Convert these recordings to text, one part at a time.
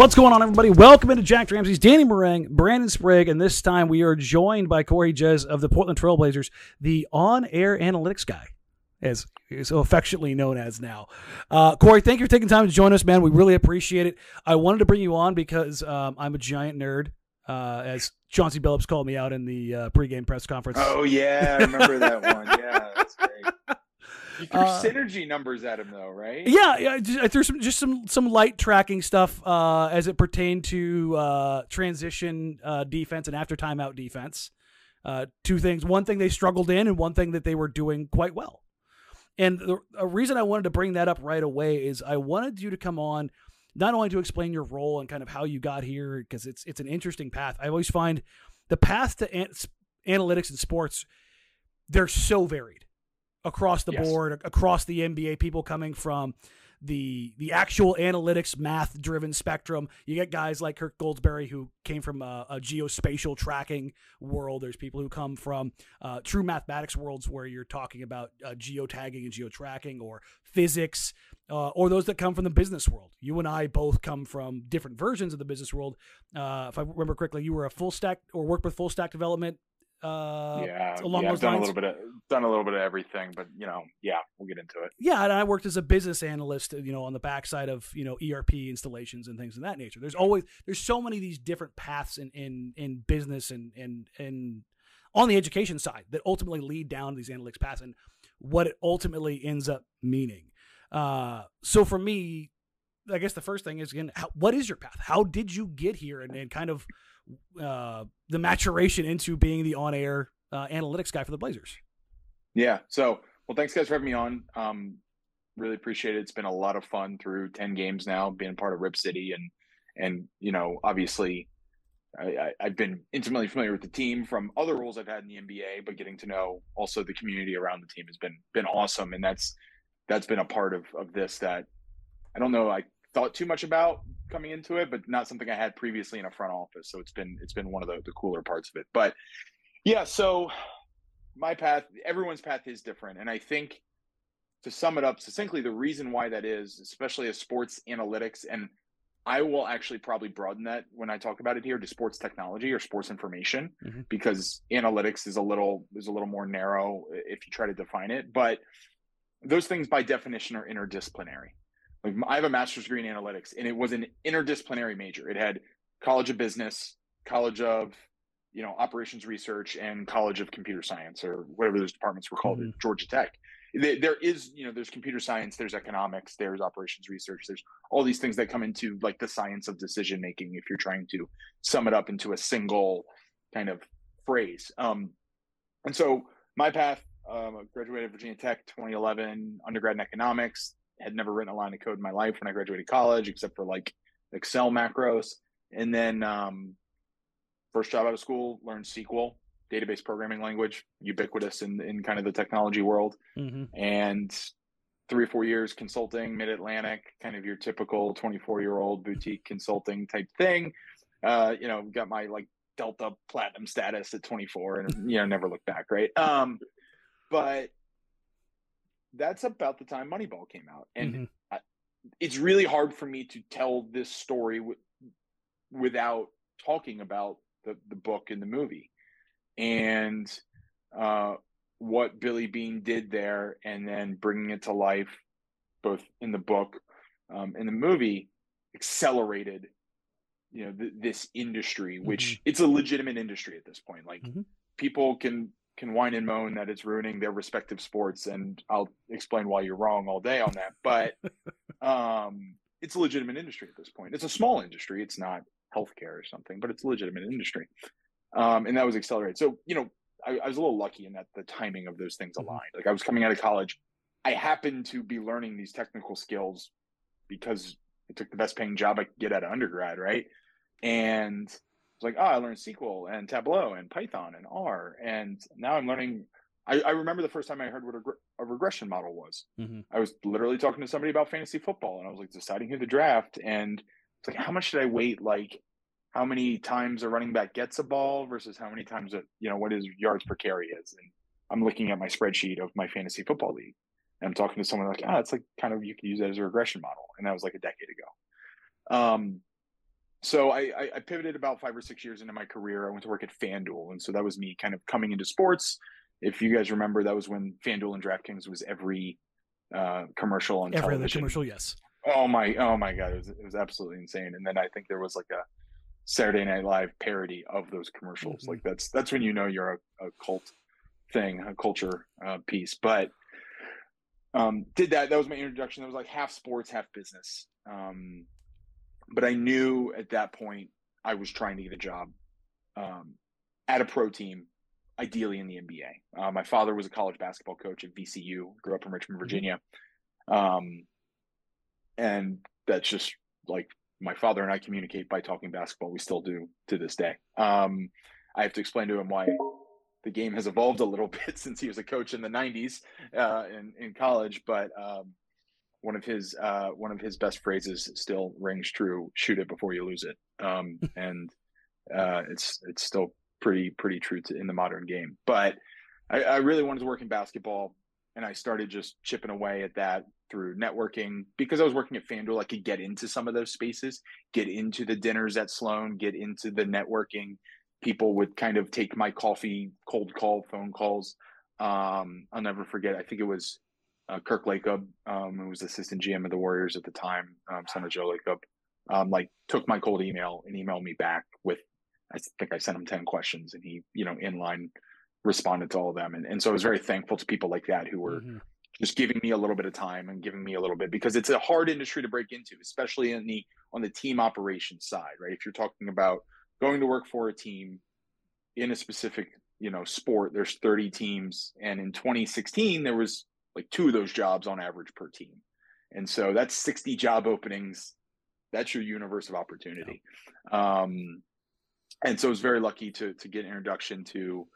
What's going on, everybody? Welcome into Jack Ramsay's Danny Marang, Brandon Sprague, and this time we are joined by Corey Jez of the Portland Trailblazers, the on-air analytics guy, as so affectionately known as now. Uh, Corey, thank you for taking time to join us, man. We really appreciate it. I wanted to bring you on because um, I'm a giant nerd, uh, as Chauncey Billups called me out in the uh, pregame press conference. Oh yeah, I remember that one. Yeah, that's great. You threw Uh, synergy numbers at him though, right? Yeah, yeah. I just- I threw some just some some light tracking stuff uh, as it pertained to uh, transition uh, defense and after timeout defense. Uh, two things: one thing they struggled in, and one thing that they were doing quite well. And the a reason I wanted to bring that up right away is I wanted you to come on, not only to explain your role and kind of how you got here, because it's it's an interesting path. I always find the path to an- analytics and sports they're so varied across the Yes. board across the NBA people coming from the the actual analytics math driven spectrum. You get guys like Kirk Goldsberry who came from a, a geospatial tracking world. There's people who come from uh, true mathematics worlds where you're talking about uh, geotagging and geotracking or physics uh, or those that come from the business world. You and I both come from different versions of the business world. Uh, if I remember correctly you were a full stack or worked with full stack development uh, yeah, along yeah. those I've done lines? a little bit of done a little bit of everything, but you know, yeah, we'll get into it. Yeah, and I worked as a business analyst, you know, on the backside of you know ERP installations and things of that nature. There's always there's so many of these different paths in in, in business and and and on the education side that ultimately lead down to these analytics paths and what it ultimately ends up meaning. Uh, so for me, I guess the first thing is again, how, what is your path? How did you get here, and, and kind of uh, the maturation into being the on air uh, analytics guy for the Blazers? Yeah. So, well, thanks guys for having me on. Um, really appreciate it. It's been a lot of fun through ten games now, being part of Rip City, and and you know, obviously, I, I've been intimately familiar with the team from other roles I've had in the NBA, but getting to know also the community around the team has been been awesome, and that's that's been a part of of this that I don't know. I thought too much about coming into it, but not something I had previously in a front office. So it's been it's been one of the, the cooler parts of it. But yeah, so my path, everyone's path is different, and I think to sum it up succinctly, the reason why that is, especially as sports analytics, and I will actually probably broaden that when I talk about it here to sports technology or sports information, Mhm. because analytics is a little is a little more narrow if you try to define it. But those things by definition are interdisciplinary. Like I have a master's degree in analytics, and it was an interdisciplinary major. It had College of Business, College of you know operations research, and College of Computer Science, or whatever those departments were called at Georgia Tech. There there is you know there's computer science, there's economics, there's operations research, there's all these things that come into like the science of decision making. If you're trying to sum it up into a single kind of phrase, um, and so my path um, graduated Virginia Tech 2011, undergrad in economics. Had never written a line of code in my life when I graduated college, except for like Excel macros. And then um, first job out of school, learned SQL, database programming language, ubiquitous in, in kind of the technology world. Mm-hmm. And three or four years consulting, mid Atlantic, kind of your typical 24 year old boutique consulting type thing. Uh, you know, got my like Delta platinum status at 24 and, you know, never looked back. Right. Um, but that's about the time Moneyball came out, and Mhm. I, it's really hard for me to tell this story w- without talking about the the book and the movie, and uh, what Billy Beane did there, and then bringing it to life, both in the book um, and the movie, accelerated. You know th- this industry, which it's a legitimate industry at this point. Like Mhm. people can can whine and moan that it's ruining their respective sports, and I'll explain why you're wrong all day on that. But um, it's a legitimate industry at this point. It's a small industry. It's not healthcare or something, but it's a legitimate industry. Um, and that was accelerated. So you know, I, I was a little lucky in that the timing of those things Mhm. aligned. Like I was coming out of college, I happened to be learning these technical skills because I took the best paying job I could get out of undergrad, right? And it's like, oh, I learned SQL and Tableau and Python and R, and now I'm learning. I, I remember the first time I heard what a, a regression model was. Mhm. I was literally talking to somebody about fantasy football, and I was like deciding who to draft, and it's like, how much should I wait? Like, how many times a running back gets a ball versus how many times a you know what his yards per carry is, and I'm looking at my spreadsheet of my fantasy football league, and I'm talking to someone like, ah, it's like kind of you could use that as a regression model, and that was like a decade ago. Um, so I, I, I pivoted about five or six years into my career. I went to work at FanDuel, and so that was me kind of coming into sports. If you guys remember, that was when FanDuel and DraftKings was every uh, commercial on Every other television. commercial, yes. Oh my, oh my god, it was, it was absolutely insane. And then I think there was like a Saturday Night Live parody of those commercials. Mhm. Like that's that's when you know you're a, a cult thing, a culture uh, piece. But um, did that. That was my introduction. That was like half sports, half business. Um, but I knew at that point I was trying to get a job um, at a pro team, ideally in the NBA. Uh, my father was a college basketball coach at VCU. Grew up in Richmond, Virginia. Um, and that's just like my father and I communicate by talking basketball. We still do to this day. Um, I have to explain to him why the game has evolved a little bit since he was a coach in the '90s uh, in in college. But um, one of his uh, one of his best phrases still rings true: "Shoot it before you lose it," um, and uh, it's it's still pretty pretty true to, in the modern game. But I, I really wanted to work in basketball, and I started just chipping away at that through networking because I was working at FanDuel. I could get into some of those spaces, get into the dinners at Sloan, get into the networking. People would kind of take my coffee, cold call, phone calls. Um, I'll never forget. I think it was uh, Kirk Lacob, um, who was assistant GM of the Warriors at the time, um, son of Joe Lacob, um, like took my cold email and emailed me back with, I think I sent him 10 questions and he, you know, in line responded to all of them. And, and so I was very thankful to people like that who were Mhm. just giving me a little bit of time and giving me a little bit because it's a hard industry to break into, especially in the on the team operations side, right? If you're talking about going to work for a team in a specific, you know, sport, there's 30 teams, and in 2016 there was like two of those jobs on average per team, and so that's 60 job openings. That's your universe of opportunity. Um, and so I was very lucky to to get an introduction to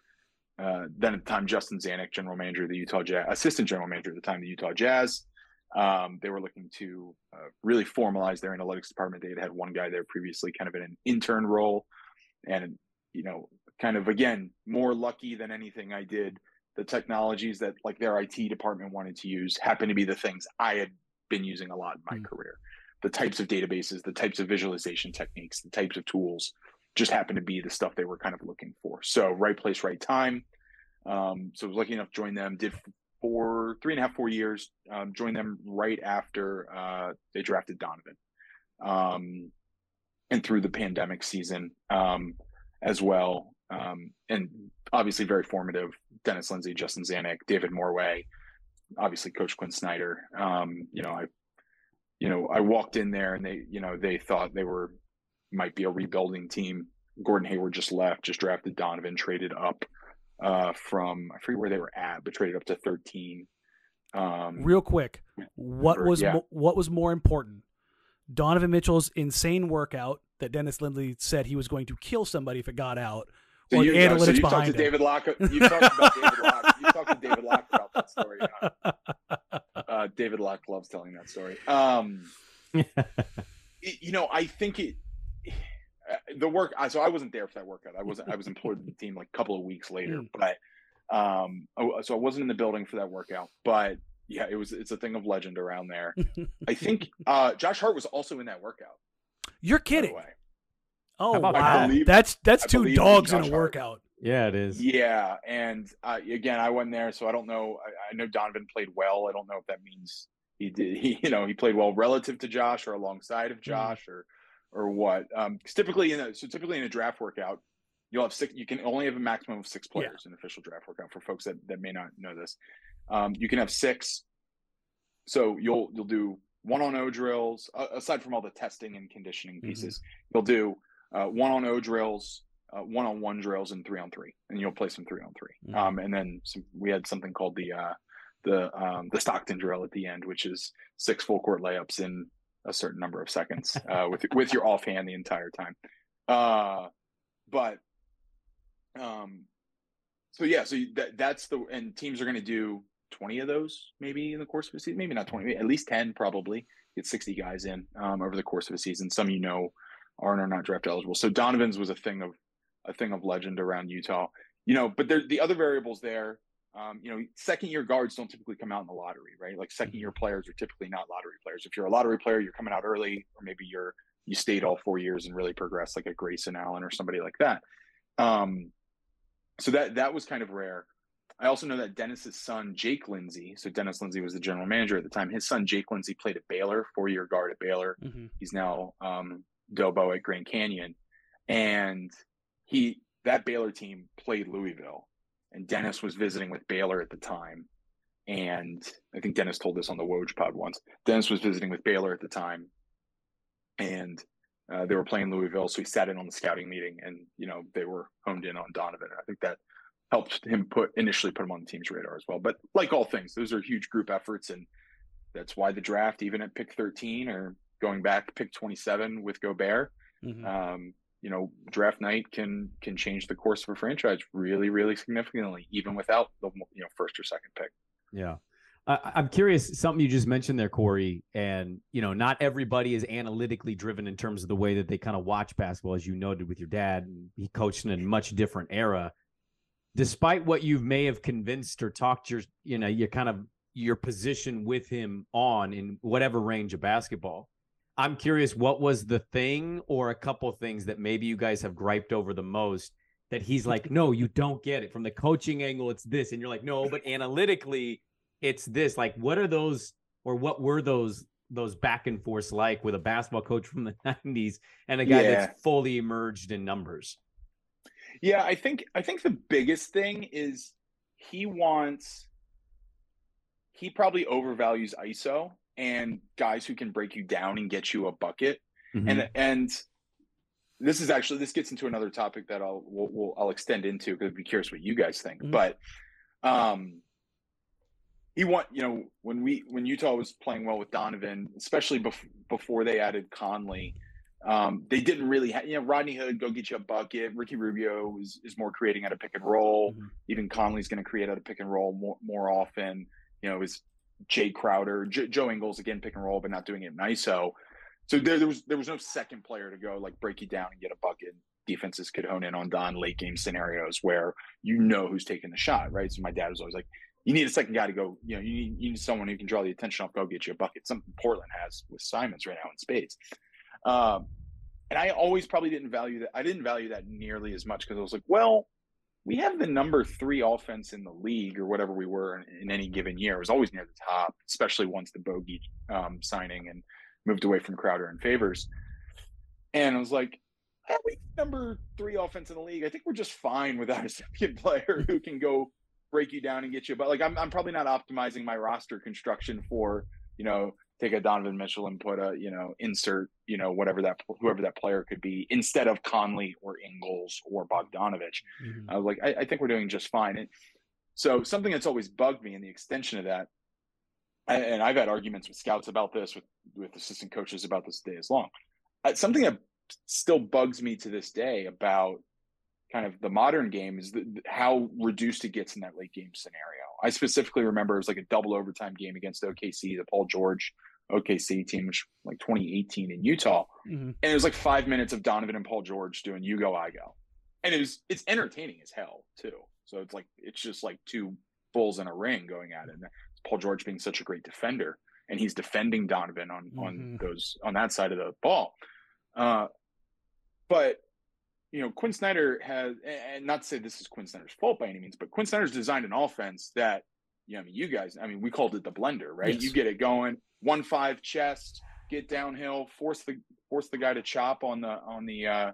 uh, then at the time Justin Zanik, general manager of the Utah Jazz, assistant general manager at the time, the Utah Jazz. Um, they were looking to uh, really formalize their analytics department. They had had one guy there previously, kind of in an intern role, and you know, kind of again more lucky than anything I did. The technologies that like their IT department wanted to use happened to be the things I had been using a lot in my Mm. career. The types of databases, the types of visualization techniques, the types of tools just happened to be the stuff they were kind of looking for. So right place, right time. Um, so I was lucky enough to join them. Did for three and a half, four years. Um, joined them right after uh, they drafted Donovan, um, and through the pandemic season um, as well. Um, and obviously very formative. Dennis Lindsey, Justin Zanik, David Morway, obviously Coach Quinn Snyder. Um, you know, I, you know, I walked in there and they, you know, they thought they were might be a rebuilding team. Gordon Hayward just left, just drafted Donovan, traded up uh, from I forget where they were at, but traded up to 13. Um, Real quick, what was yeah. mo- what was more important? Donovan Mitchell's insane workout that Dennis Lindsey said he was going to kill somebody if it got out, so or you, the uh, so analytics you talked behind to it. David Locke. You talked about David Locke. You talked to David Locke about that story. Uh, David Locke loves telling that story. Um, it- you know, I think it. The work. I- So I wasn't there for that workout. I wasn't. I was employed with the team like a couple of weeks later. Mm. But um, so I wasn't in the building for that workout. But yeah, it was. It's a thing of legend around there. I think uh, Josh Hart was also in that workout. You're kidding. Oh wow, believe, that's that's two dogs in a workout. Yeah, it is. Yeah, and uh, again, I wasn't there, so I don't know. I, I, know Donovan played well. I don't know if that means he did. He, you know, he played well relative to Josh or alongside of mm-hmm. Josh, mm. or or what. Um, typically in a so typically in a draft workout, you'll have six. You can only have a maximum of six players yeah. in official draft workout. For folks that that may not know this, um, you can have six. So you'll you'll do one on O drills uh, aside from all the testing and conditioning mm-hmm. pieces. Mm-hmm. You'll do uh, one on O drills, one on one drills, and three on three, and you'll play some three on 3 mm-hmm. Um, and then some, we had something called the uh, the um, the Stockton drill at the end, which is six full court layups in a certain number of seconds uh, with with your offhand the entire time. Uh, but um, so yeah, so that that's the and teams are going to do twenty of those maybe in the course of a season, maybe not twenty, at least ten probably. Get sixty guys in um, over the course of a season. Some you know are and are not draft eligible. So Donovan's was a thing of a thing of legend around Utah. You know, but there, the other variables there um, you know, second year guards don't typically come out in the lottery, right? Like second year mm-hmm. players are typically not lottery players. If you're a lottery player, you're coming out early, or maybe you're you stayed all four years and really progressed, like a Grayson Allen or somebody like that. Um, so that that was kind of rare. I also know that Dennis's son Jake Lindsey, so Dennis Lindsey was the general manager at the time. His son Jake Lindsey played at Baylor, four year guard at Baylor. Mm-hmm. He's now um, Dobo at Grand Canyon, and he that Baylor team played Louisville and Dennis was visiting with Baylor at the time. And I think Dennis told this on the Woj pod once. Dennis was visiting with Baylor at the time, and uh, they were playing Louisville. So he sat in on the scouting meeting, and you know they were honed in on Donovan. I think that helped him put initially put him on the team's radar as well. But like all things, those are huge group efforts, and that's why the draft, even at pick 13 or going back pick 27 with Gobert, mm-hmm. um, you know draft night can can change the course of a franchise really really significantly even without the you know first or second pick. Yeah. I'm curious something you just mentioned there corey and you know not everybody is analytically driven in terms of the way that they kind of watch basketball as you noted with your dad he coached in a much different era. Despite what you may have convinced or talked your you know your kind of your position with him on in whatever range of basketball I'm curious, what was the thing or a couple things that maybe you guys have griped over the most that he's like, no, you don't get it from the coaching angle. It's this, and you're like, no, but analytically, it's this. Like, what are those, or what were those those back and forths like with a basketball coach from the 90s and a guy yeah. that's fully emerged in numbers? Yeah, I think I think the biggest thing is he wants he probably overvalues ISO and guys who can break you down and get you a bucket. Mm-hmm. And and this is actually this gets into another topic that I'll we'll, we'll I'll extend into because I'd be curious what you guys think. Mm-hmm. But um he want you know when we when Utah was playing well with Donovan, especially bef- before they added Conley, um, they didn't really have you know Rodney Hood go get you a bucket. Ricky Rubio is, is more creating out of pick and roll. Mm-hmm. Even Conley's going to create out of pick and roll more more often. You know, is Jae Crowder, J- Joe Ingles again pick and roll, but not doing it in ISO. So there, there, was there was no second player to go like break you down and get a bucket. Defenses could hone in on Don late game scenarios where you know who's taking the shot, right? So my dad was always like, "You need a second guy to go. You know, you need, you need someone who can draw the attention off, go get you a bucket." Something Portland has with Simons right now in spades. Um, and I always probably didn't value that. I didn't value that nearly as much because I was like, well, we have the number three offense in the league or whatever we were in, in any given year. It was always near the top, especially once the bogey um, signing and moved away from Crowder and Favors. And I was like, hey, we number three offense in the league. I think we're just fine without a second player who can go break you down and get you. But like, I'm, I'm probably not optimizing my roster construction for, you know, take a Donovan Mitchell and put a, you know, insert, you know, whatever that whoever that player could be instead of Conley or Ingles or Bogdanovich. Mm-hmm. I was like, I, I, think we're doing just fine. And so something that's always bugged me in the extension of that, and I've had arguments with scouts about this, with with assistant coaches about this day as long. Uh, something that still bugs me to this day about kind of the modern game is the, how reduced it gets in that late game scenario. I specifically remember it was like a double overtime game against OKC, the Paul George OKC team, which like 2018 in Utah, mm-hmm. and it was like five minutes of Donovan and Paul George doing "You Go, I Go," and it was it's entertaining as hell too. So it's like it's just like two bulls in a ring going at it. And Paul George being such a great defender, and he's defending Donovan on mm-hmm. on those on that side of the ball. Uh, but you know, Quinn Snyder has, and not to say this is Quinn Snyder's fault by any means, but Quinn Snyder's designed an offense that, you know, I mean, you guys, I mean, we called it the blender, right? Yes. You get it going, one five chest, get downhill, force the force the guy to chop on the on the uh,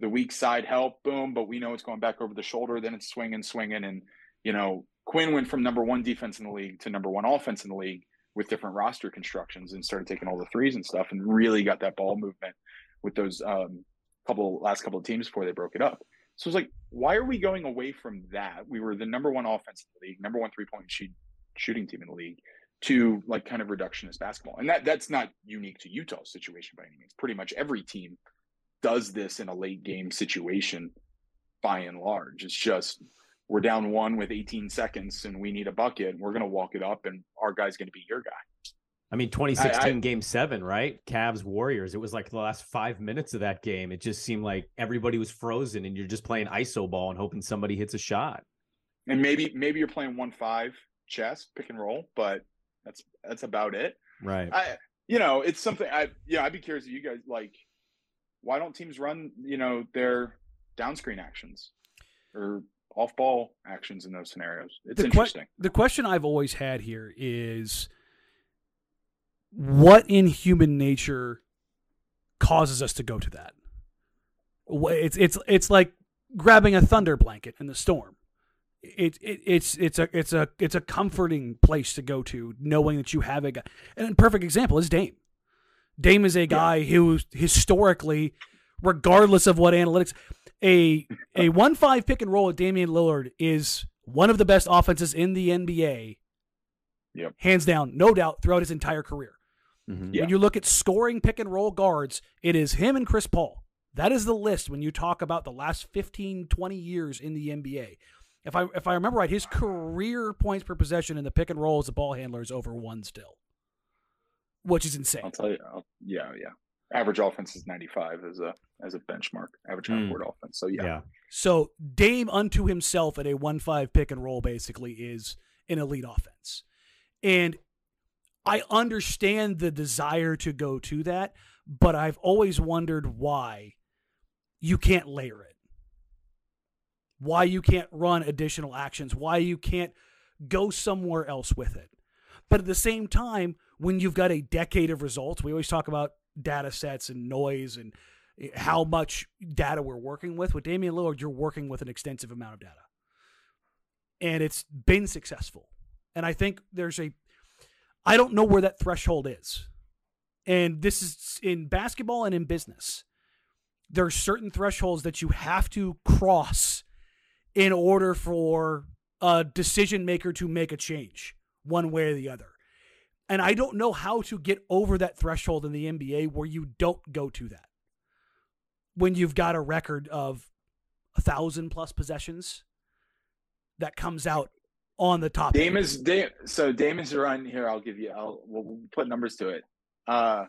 the weak side help, boom. But we know it's going back over the shoulder, then it's swinging, swinging, and you know, Quinn went from number one defense in the league to number one offense in the league with different roster constructions and started taking all the threes and stuff, and really got that ball movement with those um, couple last couple of teams before they broke it up. So it's like, why are we going away from that? We were the number one offense in the league, number one three point shoot, shooting team in the league, to like kind of reductionist basketball, and that that's not unique to Utah's situation by any means. Pretty much every team does this in a late game situation, by and large. It's just we're down one with 18 seconds and we need a bucket. And we're going to walk it up, and our guy's going to be your guy. I mean, 2016 I, I, game seven, right? Cavs Warriors. It was like the last five minutes of that game. It just seemed like everybody was frozen and you're just playing ISO ball and hoping somebody hits a shot. And maybe maybe you're playing one five chess pick and roll, but that's that's about it. Right. I you know, it's something I yeah, I'd be curious if you guys like why don't teams run, you know, their down screen actions or off ball actions in those scenarios? It's the interesting. Que- the question I've always had here is what in human nature causes us to go to that? It's it's it's like grabbing a thunder blanket in the storm. It, it it's it's a it's a it's a comforting place to go to, knowing that you have a guy. And a perfect example is Dame. Dame is a guy yeah. who historically, regardless of what analytics, a a one five pick and roll with Damian Lillard is one of the best offenses in the NBA. Yep. Hands down, no doubt, throughout his entire career. Mm-hmm. Yeah. When you look at scoring pick and roll guards, it is him and Chris Paul. That is the list when you talk about the last 15, 20 years in the NBA. If I if I remember right, his career points per possession in the pick and roll as a ball handler is over one still, which is insane. I'll tell you. I'll, yeah, yeah. Average offense is 95 as a as a benchmark. Average mm. court offense. So yeah. yeah. So Dame unto himself at a one five pick and roll basically is an elite offense, and I understand the desire to go to that, but I've always wondered why you can't layer it. Why you can't run additional actions, why you can't go somewhere else with it. But at the same time, when you've got a decade of results, we always talk about data sets and noise and eh, how much data we're working with. With Damian Lillard, you're working with an extensive amount of data. And it's been successful. And I think there's a I don't know where that threshold is. And this is in basketball and in business. There are certain thresholds that you have to cross in order for a decision maker to make a change one way or the other. And I don't know how to get over that threshold in the NBA where you don't go to that. When you've got a record of a thousand plus possessions that comes out on the top. Dame is Dame. So Dame is run here. I'll give you. I'll we'll put numbers to it. Uh,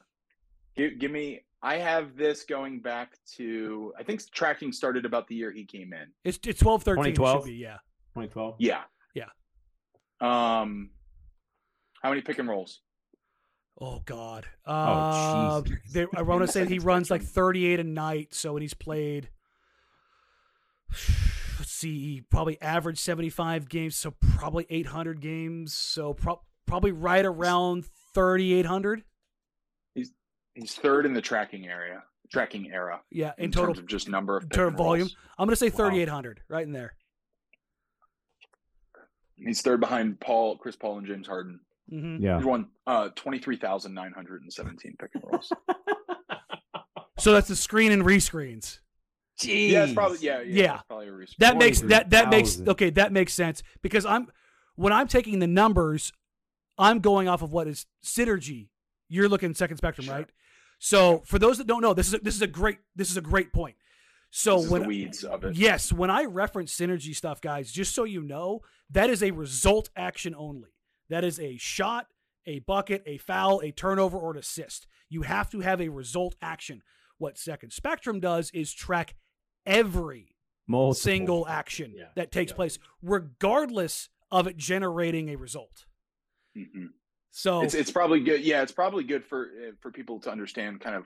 give, give me. I have this going back to. I think tracking started about the year he came in. It's it's 12, 13. 2012. Be, yeah. 2012. Yeah. Yeah. Um, how many pick and rolls? Oh God. Oh, uh, oh, they, I want to say he runs like 38 a night. So when he's played let's see, probably average 75 games, so probably 800 games, so pro- probably right around 3,800. He's he's third in the tracking area, tracking era. Yeah, in, in total terms of just number of total volume. Rolls. I'm going to say 3,800, wow. right in there. He's third behind Paul, Chris Paul, and James Harden. Mm-hmm. Yeah, he's won uh, 23,917 pick and rolls. so that's the screen and rescreens. Jeez. Yeah, it's probably yeah, yeah. yeah. Probably that makes that that makes okay, that makes sense because I'm when I'm taking the numbers, I'm going off of what is synergy. You're looking second spectrum, sure. right? So for those that don't know, this is a, this is a great this is a great point. So when weeds of it. Yes, when I reference synergy stuff, guys, just so you know, that is a result action only. That is a shot, a bucket, a foul, a turnover, or an assist. You have to have a result action. What Second Spectrum does is track every Multiple. single action yeah. that takes yeah. place, regardless of it generating a result. Mm-hmm. So it's it's probably good. Yeah, it's probably good for uh, for people to understand kind of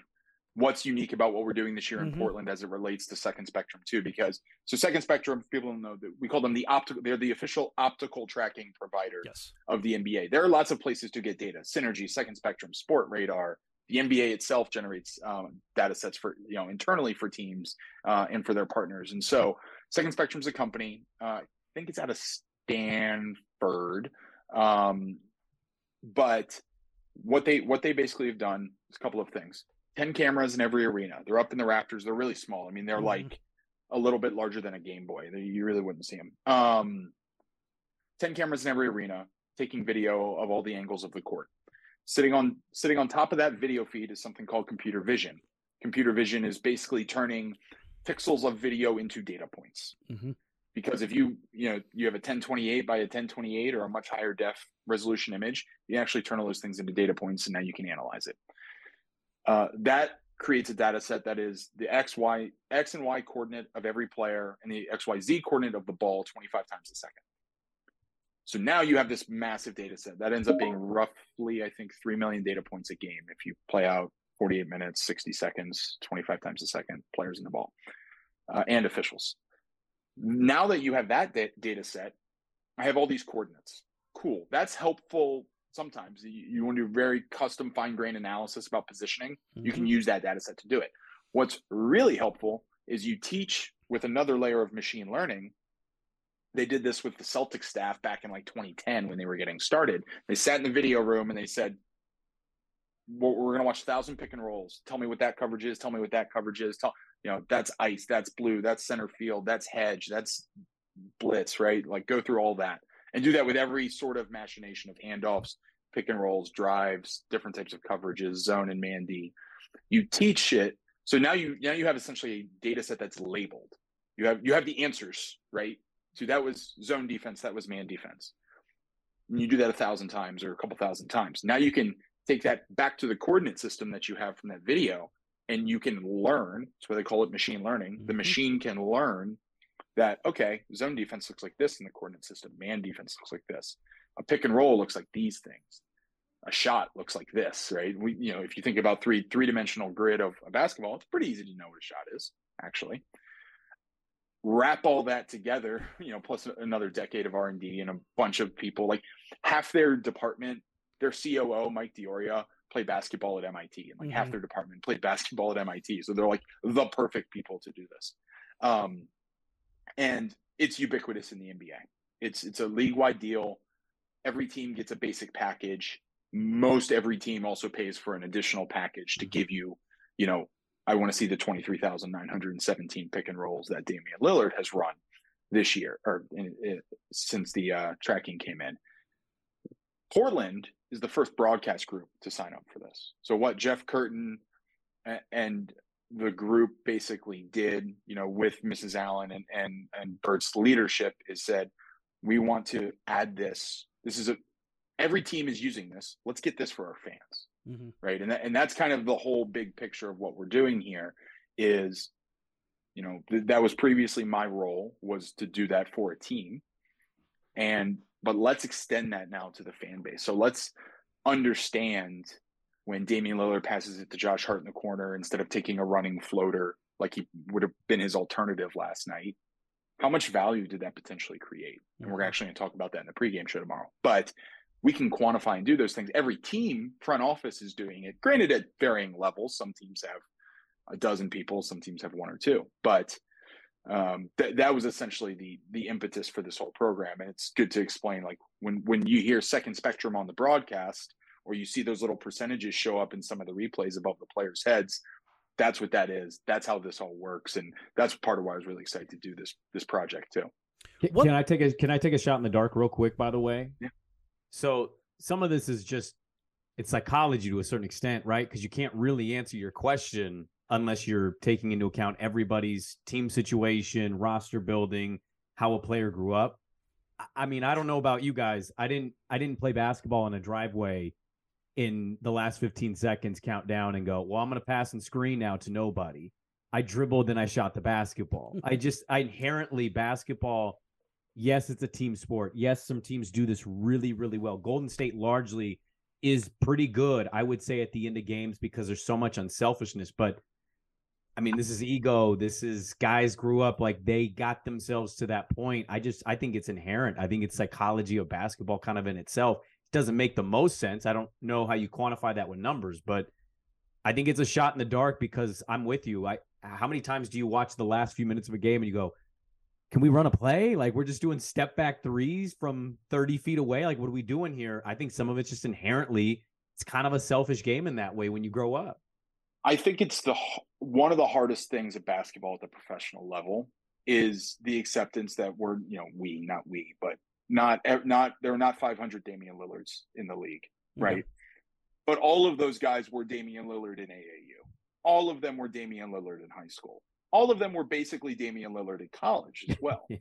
what's unique about what we're doing this year in Mhm. Portland as it relates to Second Spectrum too. Because so Second Spectrum, people don't know that we call them the optical. They're the official optical tracking provider yes. of the NBA. There are lots of places to get data: Synergy, Second Spectrum, Sportradar. The NBA itself generates um, data sets for you know internally for teams uh, and for their partners. And so Second Spectrum's a company. Uh, I think it's out of Stanford, um, but what they what they basically have done is a couple of things. Ten cameras in every arena. They're up in the rafters. They're really small. I mean, they're Mhm. like a little bit larger than a Game Boy. You really wouldn't see them. Um, ten cameras in every arena, taking video of all the angles of the court. Sitting on sitting on top of that video feed is something called computer vision. Computer vision is basically turning pixels of video into data points Mhm. because if you you know you have a 1028 by a 1028 or a much higher def resolution image you actually turn all those things into data points and now you can analyze it uh, that creates a data set that is the x y x and y coordinate of every player and the x y z coordinate of the ball 25 times a second so now you have this massive data set that ends up being roughly i think 3 million data points a game if you play out 48 minutes 60 seconds 25 times a second players in the ball uh, and officials now that you have that da- data set, I have all these coordinates. Cool. That's helpful sometimes. You, you want to do very custom fine grained analysis about positioning. You can use that data set to do it. What's really helpful is you teach with another layer of machine learning. They did this with the Celtics staff back in like 2010 when they were getting started. They sat in the video room and they said, "We're, we're going to watch a thousand pick and rolls. Tell me what that coverage is. Tell me what that coverage is. Tell you know that's ice that's blue that's center field that's hedge that's blitz right like go through all that and do that with every sort of machination of handoffs pick and rolls drives different types of coverages zone and man d you teach it so now you now you have essentially a data set that's labeled you have you have the answers right so that was zone defense that was man defense. And you do that a thousand times or a couple thousand times. Now you can take that back to the coordinate system that you have from that video and you can learn that's why they call it machine learning. The Mhm. machine can learn that okay zone defense looks like this in the coordinate system. Man defense looks like this. A pick and roll looks like these things. A shot looks like this right? We you know if you think about three three dimensional grid of a basketball it's pretty easy to know what a shot is actually wrap all that together you know plus another decade of r&d and a bunch of people like half their department their coo mike D'Auria played basketball at MIT, and like half Mhm. their department played basketball at MIT. So they're like the perfect people to do this. Um, and it's ubiquitous in the NBA. It's it's a league wide deal. Every team gets a basic package. Most every team also pays for an additional package to give you, you know, I want to see the twenty three thousand nine hundred and seventeen pick and rolls that Damian Lillard has run this year or in, in, since the uh, tracking came in. Portland is the first broadcast group to sign up for this. So what Jeff Curtin and the group basically did, you know, with Mrs. Allen and and and Bert's leadership is said, we want to add this. This is a every team is using this. Let's get this for our fans, Mhm. right? And that, and that's kind of the whole big picture of what we're doing here. Is you know th- that was previously my role was to do that for a team, and but let's extend that now to the fan base. So let's understand when Damian Lillard passes it to Josh Hart in the corner instead of taking a running floater like he would have been his alternative last night. How much value did that potentially create? And we're Mhm. actually going to talk about that in the pregame show tomorrow. But we can quantify and do those things. Every team, front office is doing it. Granted, at varying levels. Some teams have a dozen people, some teams have one or two. But um, th- that was essentially the the impetus for this whole program. And it's good to explain, like when when you hear Second Spectrum on the broadcast, or you see those little percentages show up in some of the replays above the players' heads. That's what that is. That's how this all works, and that's part of why I was really excited to do this this project too. Can, can I take a Can I take a shot in the dark real quick? By the way, Yeah. So some of this is just it's psychology to a certain extent, right? Because you can't really answer your question unless you're taking into account everybody's team situation, roster building, how a player grew up. I- mean, I don't know about you guys. I didn't I didn't play basketball in a driveway in the last 15 seconds count down and go, well, I'm going to pass and screen now to nobody. I dribbled and I shot the basketball. I just I inherently basketball Yes, it's a team sport. Yes, some teams do this really, really well. Golden State largely is pretty good, I would say, at the end of games because there's so much unselfishness. But I mean, this is ego. This is guys grew up like they got themselves to that point. I just, I think it's inherent. I think it's psychology of basketball kind of in itself. It doesn't make the most sense. I don't know how you quantify that with numbers, but I think it's a shot in the dark because I'm with you. I, how many times do you watch the last few minutes of a game and you go, can we run a play? Like we're just doing step back threes from 30 feet away. Like what are we doing here? I think some of it's just inherently it's kind of a selfish game in that way when you grow up. I think it's the one of the hardest things at basketball at the professional level is the acceptance that we're, you know, we, not we, but not not there are not 500 Damian Lillards in the league, right? Mm-hmm. But all of those guys were Damian Lillard in AAU. All of them were Damian Lillard in high school all of them were basically Damian Lillard in college as well. yeah.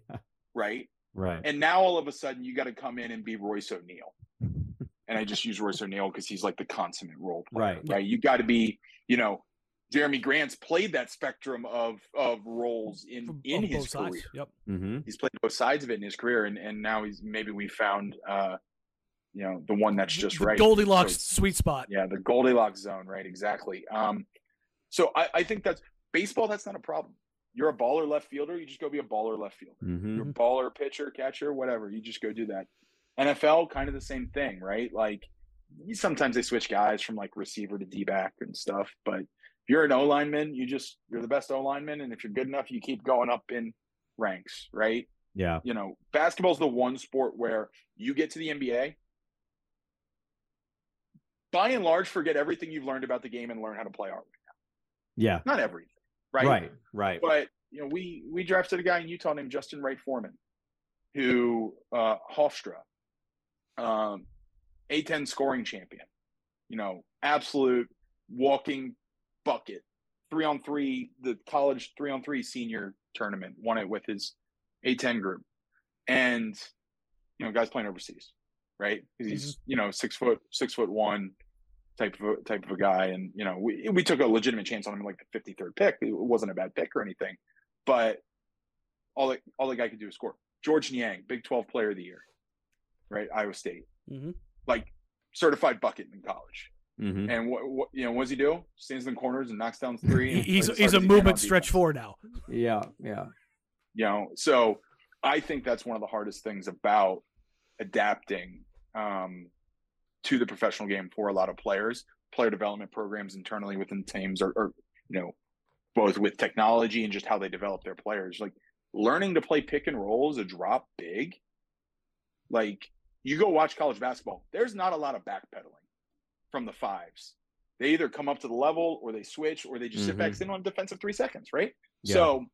Right. Right. And now all of a sudden you got to come in and be Royce O'Neale. and I just use Royce O'Neale because he's like the consummate role player. Right. Right. You got to be, you know, Jerami Grant's played that spectrum of of roles in From, in his career. Sides. Yep. Mm-hmm. He's played both sides of it in his career, and and now he's maybe we found uh, you know, the one that's just the right. Goldilocks so, sweet spot. Yeah, the Goldilocks zone, right? Exactly. Um, so I, I think that's Baseball, that's not a problem. You're a baller left fielder, you just go be a baller left fielder. Mm-hmm. You're a baller pitcher, catcher, whatever. You just go do that. NFL, kind of the same thing, right? Like sometimes they switch guys from like receiver to D back and stuff, but if you're an O lineman, you just you're the best O lineman, and if you're good enough, you keep going up in ranks, right? Yeah. You know, basketball's the one sport where you get to the NBA, by and large, forget everything you've learned about the game and learn how to play our yeah. Not everything. Right. Right. Right. But you know, we we drafted a guy in Utah named Justin Wright Foreman, who uh Hofstra, um, A10 scoring champion, you know, absolute walking bucket. Three on three, the college three on three senior tournament, won it with his A10 group. And you know, guys playing overseas, right? He's, mm-hmm. you know, six foot, six foot one, type of a, type of a guy. And you know, we we took a legitimate chance on him, like the 53rd pick. It wasn't a bad pick or anything, but all the all the guy could do is score. Georges Niang, Big 12 Player of the Year, right? Iowa State, mm-hmm. like certified bucket in college. Mm-hmm. And what, what you know, what does he do? Stands in the corners and knocks down three. he's he's a movement stretch four now. Yeah, yeah. You know, so I think that's one of the hardest things about adapting um, to the professional game for a lot of players. Player development programs internally within teams are, are you know, both with technology and just how they develop their players. Like learning to play pick and roll is a drop big. Like you go watch college basketball, there's not a lot of backpedaling from the fives. They either come up to the level or they switch or they just mm-hmm. sit back sitting on defensive three seconds, right? Yeah. So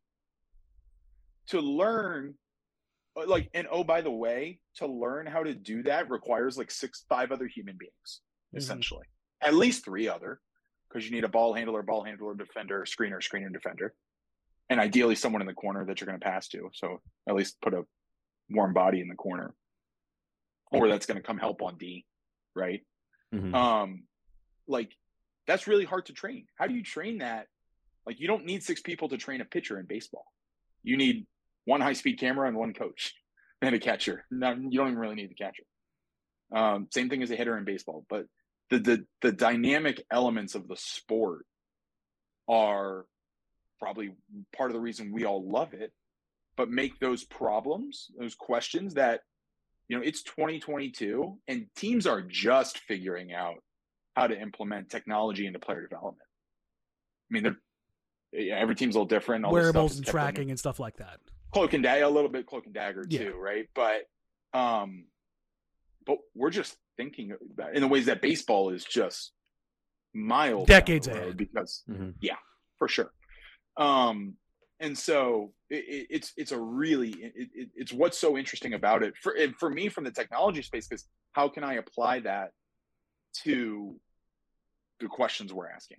to learn uh, like and oh by the way to learn how to do that requires like six five other human beings mm-hmm. essentially. At least three other because you need a ball handler ball handler defender screener screener defender and ideally someone in the corner that you're going to pass to. So at least put a warm body in the corner. Or that's going to come help on d right? Mm-hmm. um like that's really hard to train. How do you train that? Like you don't need six people to train a pitcher in baseball. You need one high speed camera and one coach and a catcher. No, you don't even really need the catcher. Um, same thing as a hitter in baseball, but the, the the dynamic elements of the sport are probably part of the reason we all love it. But make those problems, those questions that you know it's 2022 and teams are just figuring out how to implement technology into player development. I mean, they're every team's a little different. All Wearables and tracking and stuff like that cloak and dagger, a little bit cloak and dagger too, yeah. right? But um, but we're just thinking about in the ways that baseball is just miles decades ahead because mm-hmm. yeah, for sure. Um, and so it, it's it's a really it, it's what's so interesting about it for for me from the technology space because how can I apply that to the questions we're asking?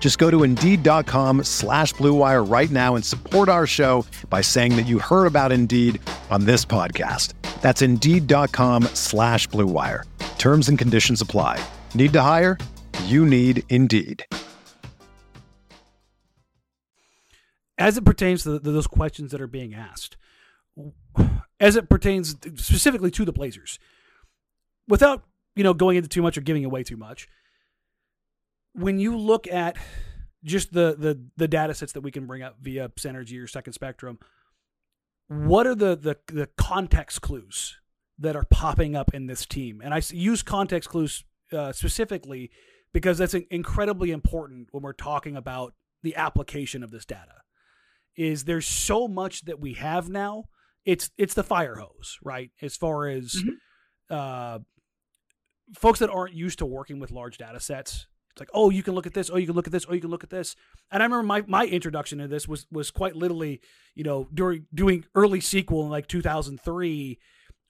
Just go to Indeed.com slash BlueWire right now and support our show by saying that you heard about Indeed on this podcast. That's Indeed.com slash BlueWire. Terms and conditions apply. Need to hire? You need Indeed. As it pertains to those questions that are being asked, as it pertains specifically to the Blazers, without you know going into too much or giving away too much, when you look at just the the the data sets that we can bring up via Synergy or Second Spectrum, what are the the the context clues that are popping up in this team? And I use context clues uh, specifically because that's incredibly important when we're talking about the application of this data. Is there's so much that we have now. It's it's the fire hose, right? As far as mm-hmm. uh, folks that aren't used to working with large data sets, it's like, oh, you can look at this, oh, you can look at this, oh, you can look at this. And I remember my, my introduction to this was was quite literally, you know, during doing early SQL in like 2003,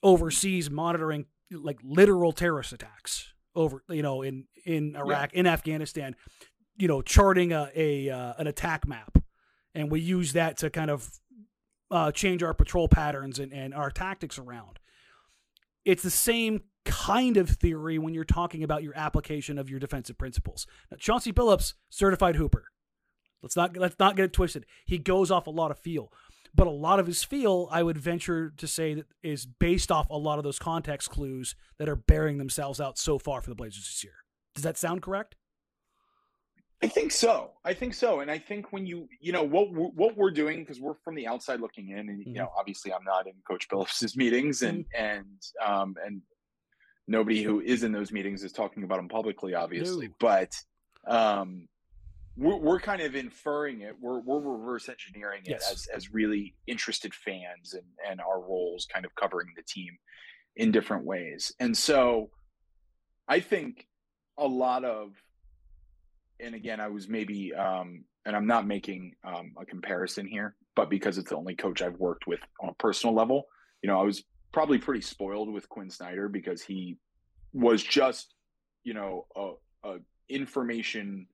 overseas monitoring like literal terrorist attacks over, you know, in in Iraq, yeah. in Afghanistan, you know, charting a, a uh, an attack map, and we use that to kind of uh, change our patrol patterns and, and our tactics around. It's the same kind of theory when you're talking about your application of your defensive principles. Now, Chauncey Billups, certified hooper. Let's not let's not get it twisted. He goes off a lot of feel, but a lot of his feel, I would venture to say, that is based off a lot of those context clues that are bearing themselves out so far for the Blazers this year. Does that sound correct? I think so. I think so. And I think when you, you know, what what we're doing because we're from the outside looking in, and mm-hmm. you know, obviously I'm not in Coach Billups's meetings, and mm-hmm. and um and nobody who is in those meetings is talking about them publicly, obviously. No. But um, we're, we're kind of inferring it. We're we're reverse engineering it yes. as as really interested fans and and our roles kind of covering the team in different ways. And so I think a lot of and again I was maybe um and I'm not making um, a comparison here, but because it's the only coach I've worked with on a personal level, you know, I was probably pretty spoiled with Quin Snyder because he was just, you know, a, a information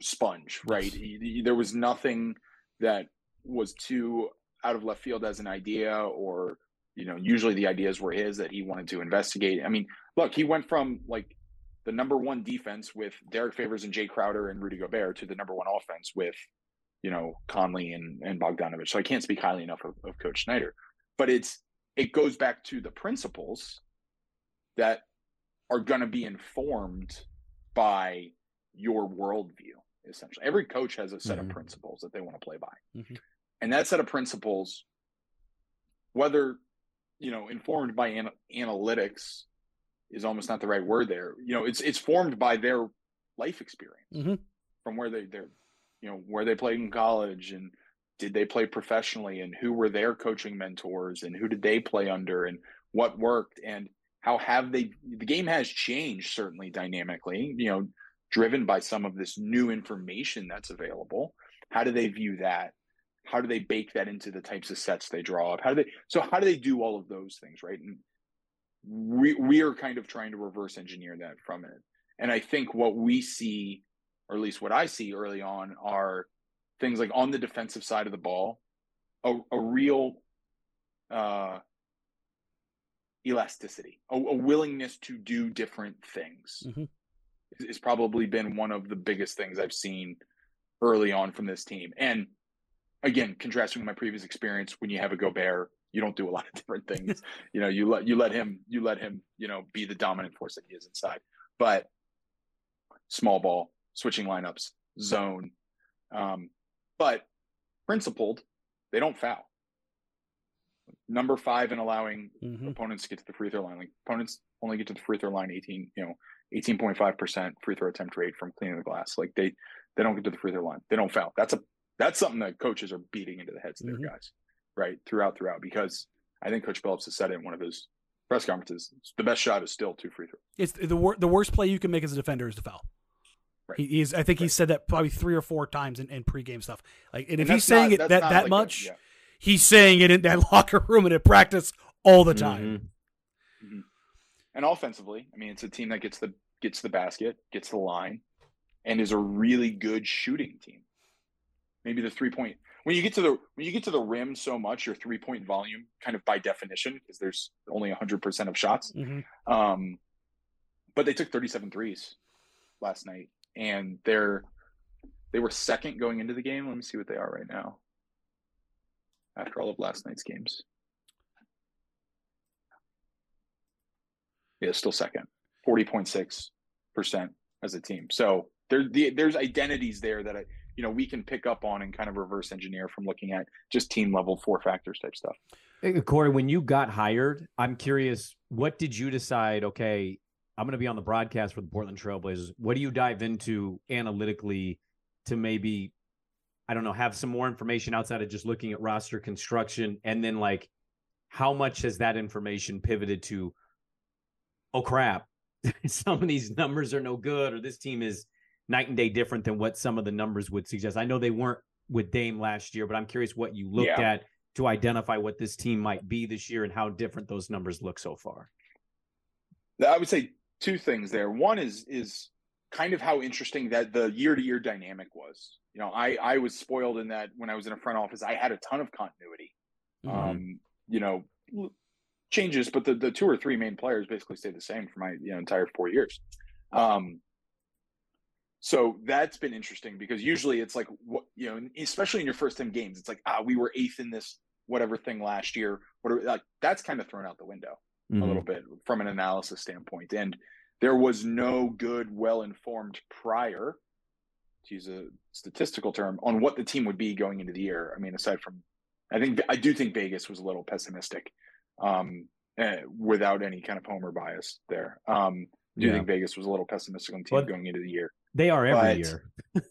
sponge, right? He, he, there was nothing that was too out of left field as an idea or you know usually the ideas were his that he wanted to investigate. I mean look he went from like the number one defense with derrick favors and jae crowder and rudy gobert to the number one offense with you know conley and, and bogdanovic. So i can't speak highly enough of, of coach snyder but it's it goes back to the principles that are going to be informed by your worldview essentially every coach has a set mm-hmm. of principles that they want to play by mm-hmm. and that set of principles whether you know informed by an- analytics is almost not the right word there you know it's it's formed by their life experience mm-hmm. from where they they're you know where they played in college and did they play professionally and who were their coaching mentors and who did they play under and what worked and how have they the game has changed certainly dynamically you know driven by some of this new information that's available. How do they view that? How do they bake that into the types of sets they draw up? How do they so how do they do all of those things right? And we we are kind of trying to reverse engineer that from it. And i think what we see or at least what i see early on are things like on the defensive side of the ball, a, a real uh, elasticity, a, a, willingness to do different things mm-hmm. is, probably been one of the biggest things I've seen early on from this team. And again, contrasting with my previous experience, when you have a Gobert, you don't do a lot of different things. you know, you let you let him you let him you know be the dominant force that he is inside. But small ball, switching lineups, zone, um, but principled, they don't foul. Number five in allowing mm-hmm. opponents to get to the free throw line. Like opponents only get to the free throw line 18, you know, 18.5% free throw attempt rate from cleaning the glass. Like they they don't get to the free throw line. They don't foul. That's a that's something that coaches are beating into the heads of their Mhm. guys, right? Throughout, throughout, because I think Coach Billups has said it in one of his press conferences. The best shot is still two free throws. It's the wor- the worst play you can make as a defender is to foul. Right. He, he's. I think he said that probably three or four times in, in pregame stuff. Like, and if he's saying not- it that that like a- much, yeah. he's saying it in that locker room and at practice all the time. Mhm. And offensively, I mean, it's a team that gets the gets the basket, gets the line, and is a really good shooting team. Maybe the three point when you get to the when you get to the rim so much, your three point volume, kind of by definition, because there's only hundred percent of shots. Mhm. Um, but they took 37 threes last night, and they're they were second going into the game. Let me see what they are right now. After all of last night's games, yeah, still second, 40.6 percent as a team. So there, the, there's identities there that I, you know, we can pick up on and kind of reverse engineer from looking at just team level four factors type stuff. Corey, when you got hired, I'm curious, what did you decide? Okay, I'm going to be on the broadcast for the Portland Trailblazers. What do you dive into analytically to maybe, I don't know, have some more information outside of just looking at roster construction? And then, like, how much has that information pivoted to, oh, crap, some of these numbers are no good, or this team is night and day different than what some of the numbers would suggest? I know they weren't with Dame last year, but I'm curious what you looked Yeah. at to identify what this team might be this year and how different those numbers look so far. I would say two things there. One is is kind of how interesting that the year to year dynamic was. You know, I I was spoiled in that when I was in a front office, I had a ton of continuity. Mm-hmm. Um, you know, changes, but the the two or three main players basically stayed the same for my you know entire four years. Um, so that's been interesting because usually it's like what you know, especially in your first ten games, it's like ah, we were eighth in this whatever thing last year. Whatever, like that's kind of thrown out the window Mm-hmm. a little bit from an analysis standpoint. And there was no good, well informed prior, to use a statistical term, on what the team would be going into the year. I mean, aside from, I think, I do think Vegas was a little pessimistic um, eh, without any kind of homer bias there. Um, I do Yeah. think Vegas was a little pessimistic on the team But- going into the year. They are every But- year.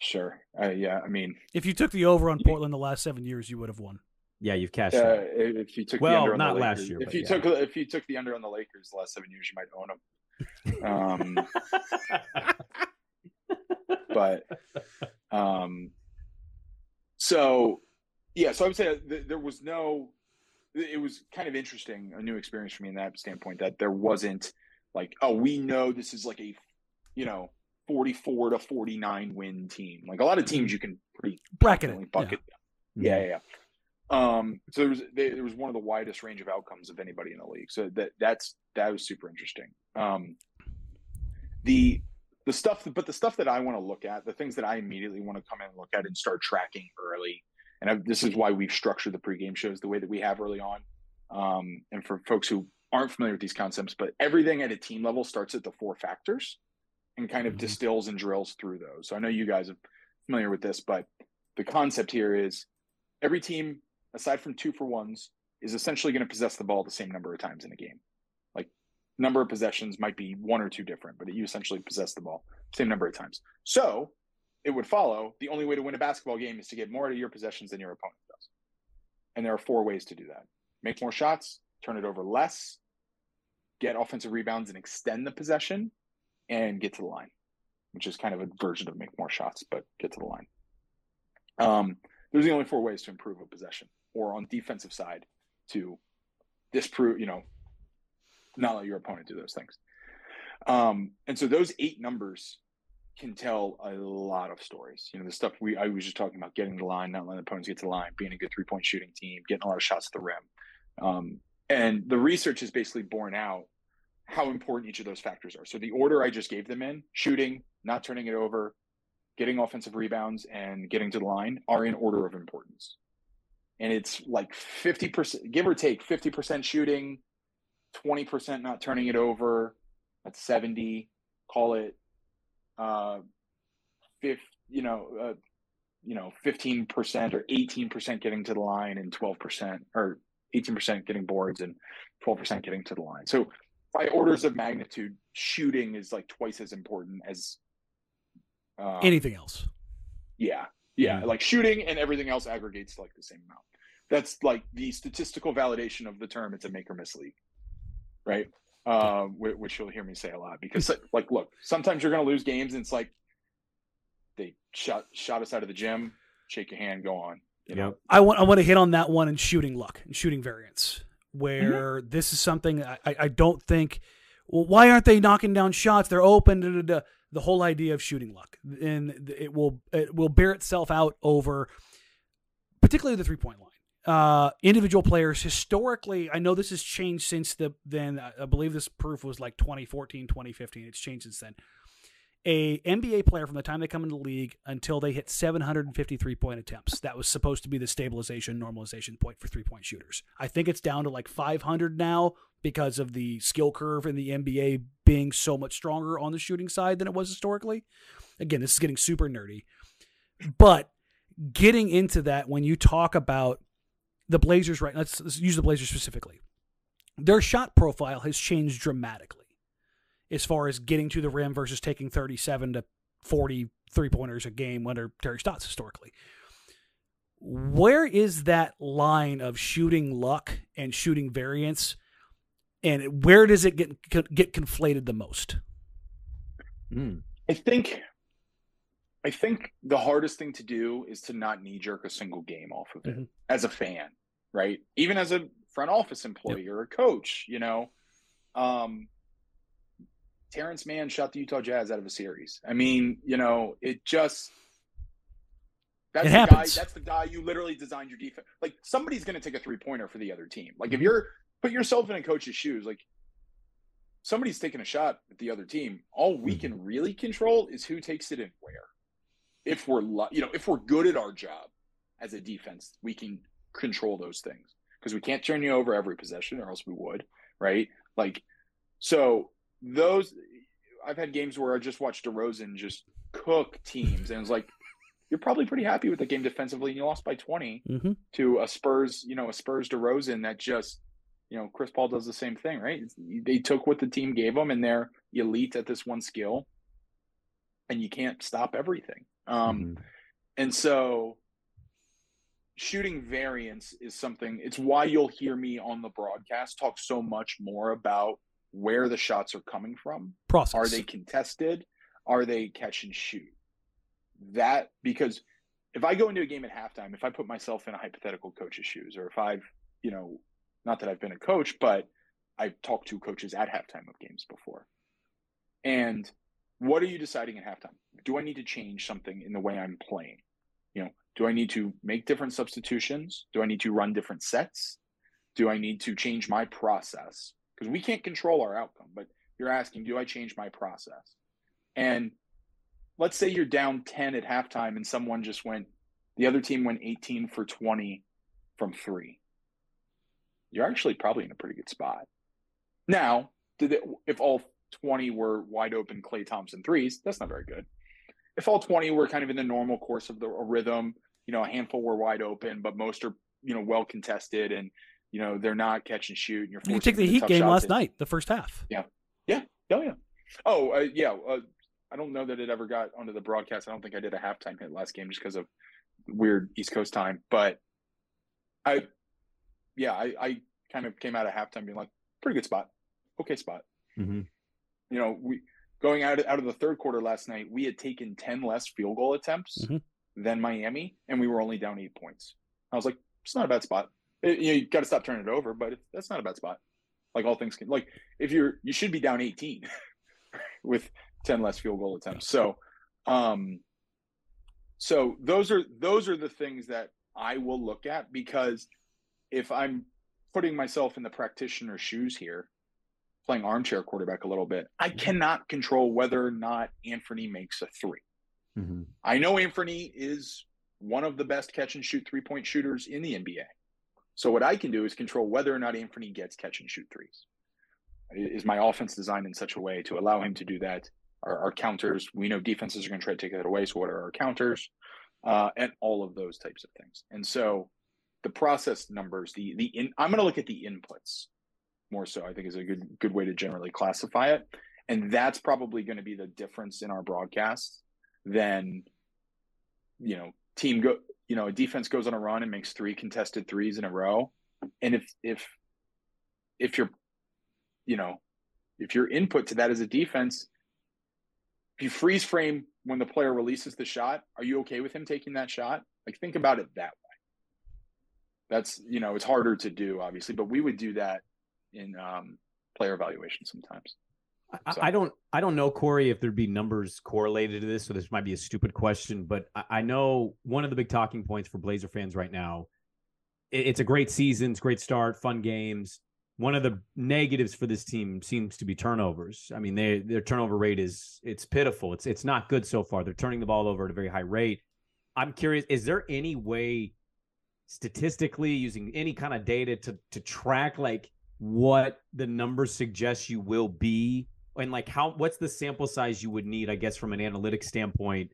Sure. Uh, yeah. I mean, If you took the over on Portland the last seven years, you would have won. Yeah, you've cashed uh, out. if you took the Well, under on not the last year, if you yeah. took if you took the under on the Lakers the last seven years, you might own them. Um, but um so yeah so i would say th- there was no it was kind of interesting a new experience for me in that standpoint that there wasn't like oh we know this is like a you know 44 to 49 win team like a lot of teams you can pretty Bracket it, confidently bucket yeah yeah, yeah. Um, so there was they, there was one of the widest range of outcomes of anybody in the league. So that that's that was super interesting. Um, the the stuff, but the stuff that I want to look at, the things that I immediately want to come in and look at and start tracking early, and I, this is why we've structured the pregame shows the way that we have early on. Um, and for folks who aren't familiar with these concepts, but everything at a team level starts at the four factors and kind of Mhm. distills and drills through those. So I know you guys are familiar with this, but the concept here is every team, aside from two for ones, is essentially going to possess the ball the same number of times in a game. Like number of possessions might be one or two different, but you essentially possess the ball same number of times. So it would follow the only way to win a basketball game is to get more out of your possessions than your opponent does. And there are four ways to do that make more shots, turn it over less, get offensive rebounds and extend the possession, and get to the line, which is kind of a version of make more shots, but get to the line. Um, there's the only four ways to improve a possession or on defensive side to disprove, you know, not let your opponent do those things. Um, and so those eight numbers can tell a lot of stories. You know, the stuff we I was just talking about getting the line, not letting opponents get to the line, being a good three point shooting team, getting a lot of shots at the rim. Um, and the research is basically borne out how important each of those factors are. So the order I just gave them in, shooting, not turning it over, getting offensive rebounds, and getting to the line are in order of importance. And it's like 50%, give or take 50% shooting, 20% not turning it over. That's 70. Call it uh fifth, you know, uh, you know, 15% or 18% getting to the line and 12% or 18% getting boards and 12% getting to the line. So by orders of magnitude, shooting is like twice as important as um, anything else. Yeah, yeah, mm-hmm. like shooting and everything else aggregates like the same amount. That's like the statistical validation of the term. It's a make or miss league, right? Uh, which you'll hear me say a lot because, like, look, sometimes you're going to lose games, and it's like they shot shot us out of the gym. Shake your hand, go on. You know, I want I want to hit on that one and shooting luck and shooting variance, where mm-hmm. this is something I, I don't think. Well, why aren't they knocking down shots? They're open. Da, da, da. The whole idea of shooting luck, and it will it will bear itself out over, particularly the three point line. Uh, individual players historically i know this has changed since the then i believe this proof was like 2014 2015 it's changed since then a nba player from the time they come into the league until they hit 753 point attempts. That was supposed to be the stabilization normalization point for three point shooters. I think it's down to like 500 now because of the skill curve in the nba being so much stronger on the shooting side than it was historically. Again this is getting super nerdy. But getting into that when you talk about the Blazers right let's, let's use the Blazers specifically. Their shot profile has changed dramatically as far as getting to the rim versus taking 37 to 40 three pointers a game under Terry Stotts historically. Where is that line of shooting luck and shooting variance, and where does it get get conflated the most? Mm. I think, I think the hardest thing to do is to not knee jerk a single game off of it mm-hmm. as a fan right? Even as a front office employee yep. or a coach, you know. Um, Terance Mann shot the Utah Jazz out of a series. I mean, you know, it just that's it the happens. guy. That's the guy you literally designed your defense. Like somebody's going to take a three pointer for the other team. Like if mm-hmm. you're put yourself in a coach's shoes, like somebody's taking a shot at the other team. All we can mm-hmm. really control is who takes it and where. If we're, you know, if we're good at our job as a defense, we can control those things because we can't turn you over every possession or else we would, right? Like, so those I've had games where I just watched DeRozan just cook teams, and it's like you're probably pretty happy with the game defensively, and you lost by 20 mm-hmm. to a Spurs, you know, a Spurs DeRozan that just, you know, Chris Paul does the same thing, right? They took what the team gave them, and they're elite at this one skill, and you can't stop everything. Um, mm-hmm. And so shooting variance is something it's why you'll hear me on the broadcast talk so much more about where the shots are coming from. Process. are they contested? Are they catch and shoot? That because if i go into a game at halftime if i put myself in a hypothetical coach's shoes or if i've you know not that i've been a coach but i've talked to coaches at halftime of games before. And what are you deciding at halftime? Do i need to change something in the way i'm playing? You know do I need to make different substitutions? Do I need to run different sets? Do I need to change my process? Because we can't control our outcome, but you're asking, do I change my process? And let's say you're down 10 at halftime and someone just went, the other team went 18 for 20 from three. You're actually probably in a pretty good spot. Now, it, if all 20 were wide open Klay Thompson threes, that's not very good. If all 20 were kind of in the normal course of the rhythm, you know, a handful were wide open, but most are, you know, well contested and, you know, they're not catch and shoot. And you're you take the Heat game last night, the first half. Yeah. Yeah. Oh, yeah. Oh, uh, yeah. Uh, I don't know that it ever got onto the broadcast. I don't think I did a halftime hit last game just because of weird East Coast time. But I, yeah, I, I kind of came out of halftime being like, pretty good spot. Okay spot. Mm-hmm. You know, we going out, out of the third quarter last night, we had taken 10 less field goal attempts. Mm-hmm than Miami, and we were only down eight points. I was like, it's not a bad spot. It, you, know, you got to stop turning it over, but it, that's not a bad spot. Like all things can, like if you're, you should be down 18 with 10 less field goal attempts. So, um, so those are those are the things that I will look at because if I'm putting myself in the practitioner's shoes here, playing armchair quarterback a little bit, I mm-hmm. cannot control whether or not Anthony makes a three. Mm-hmm. I know Anthony is one of the best catch and shoot three point shooters in the NBA. So what I can do is control whether or not Anthony gets catch and shoot threes. Is my offense designed in such a way to allow him to do that? Our, our counters, we know defenses are going to try to take that away. So what are our counters? Uh, and all of those types of things. And so the process numbers, the the in, I'm going to look at the inputs. more so. I think is a good good way to generally classify it, and that's probably going to be the difference in our broadcast than you know team go you know a defense goes on a run and makes three contested threes in a row, and if if if you're you know if your input to that as a defense if you freeze frame when the player releases the shot, are you okay with him taking that shot? Like think about it that way. That's you know, it's harder to do, obviously, but we would do that in um, player evaluation sometimes. I. I, don't I don't know, Corey, if there'd be numbers correlated to this, so this might be a stupid question, but I, I know one of the big talking points for Blazer fans right now. It, it's a great season, it's great start, fun games one of the negatives for this team seems to be turnovers. I mean, they, their turnover rate is it's pitiful. It's it's not good so far. They're turning the ball over at a very high rate. I'm curious, is there any way statistically using any kind of data to to track like what the numbers suggest you will be and like how what's the sample size you would need, I guess, from an analytics standpoint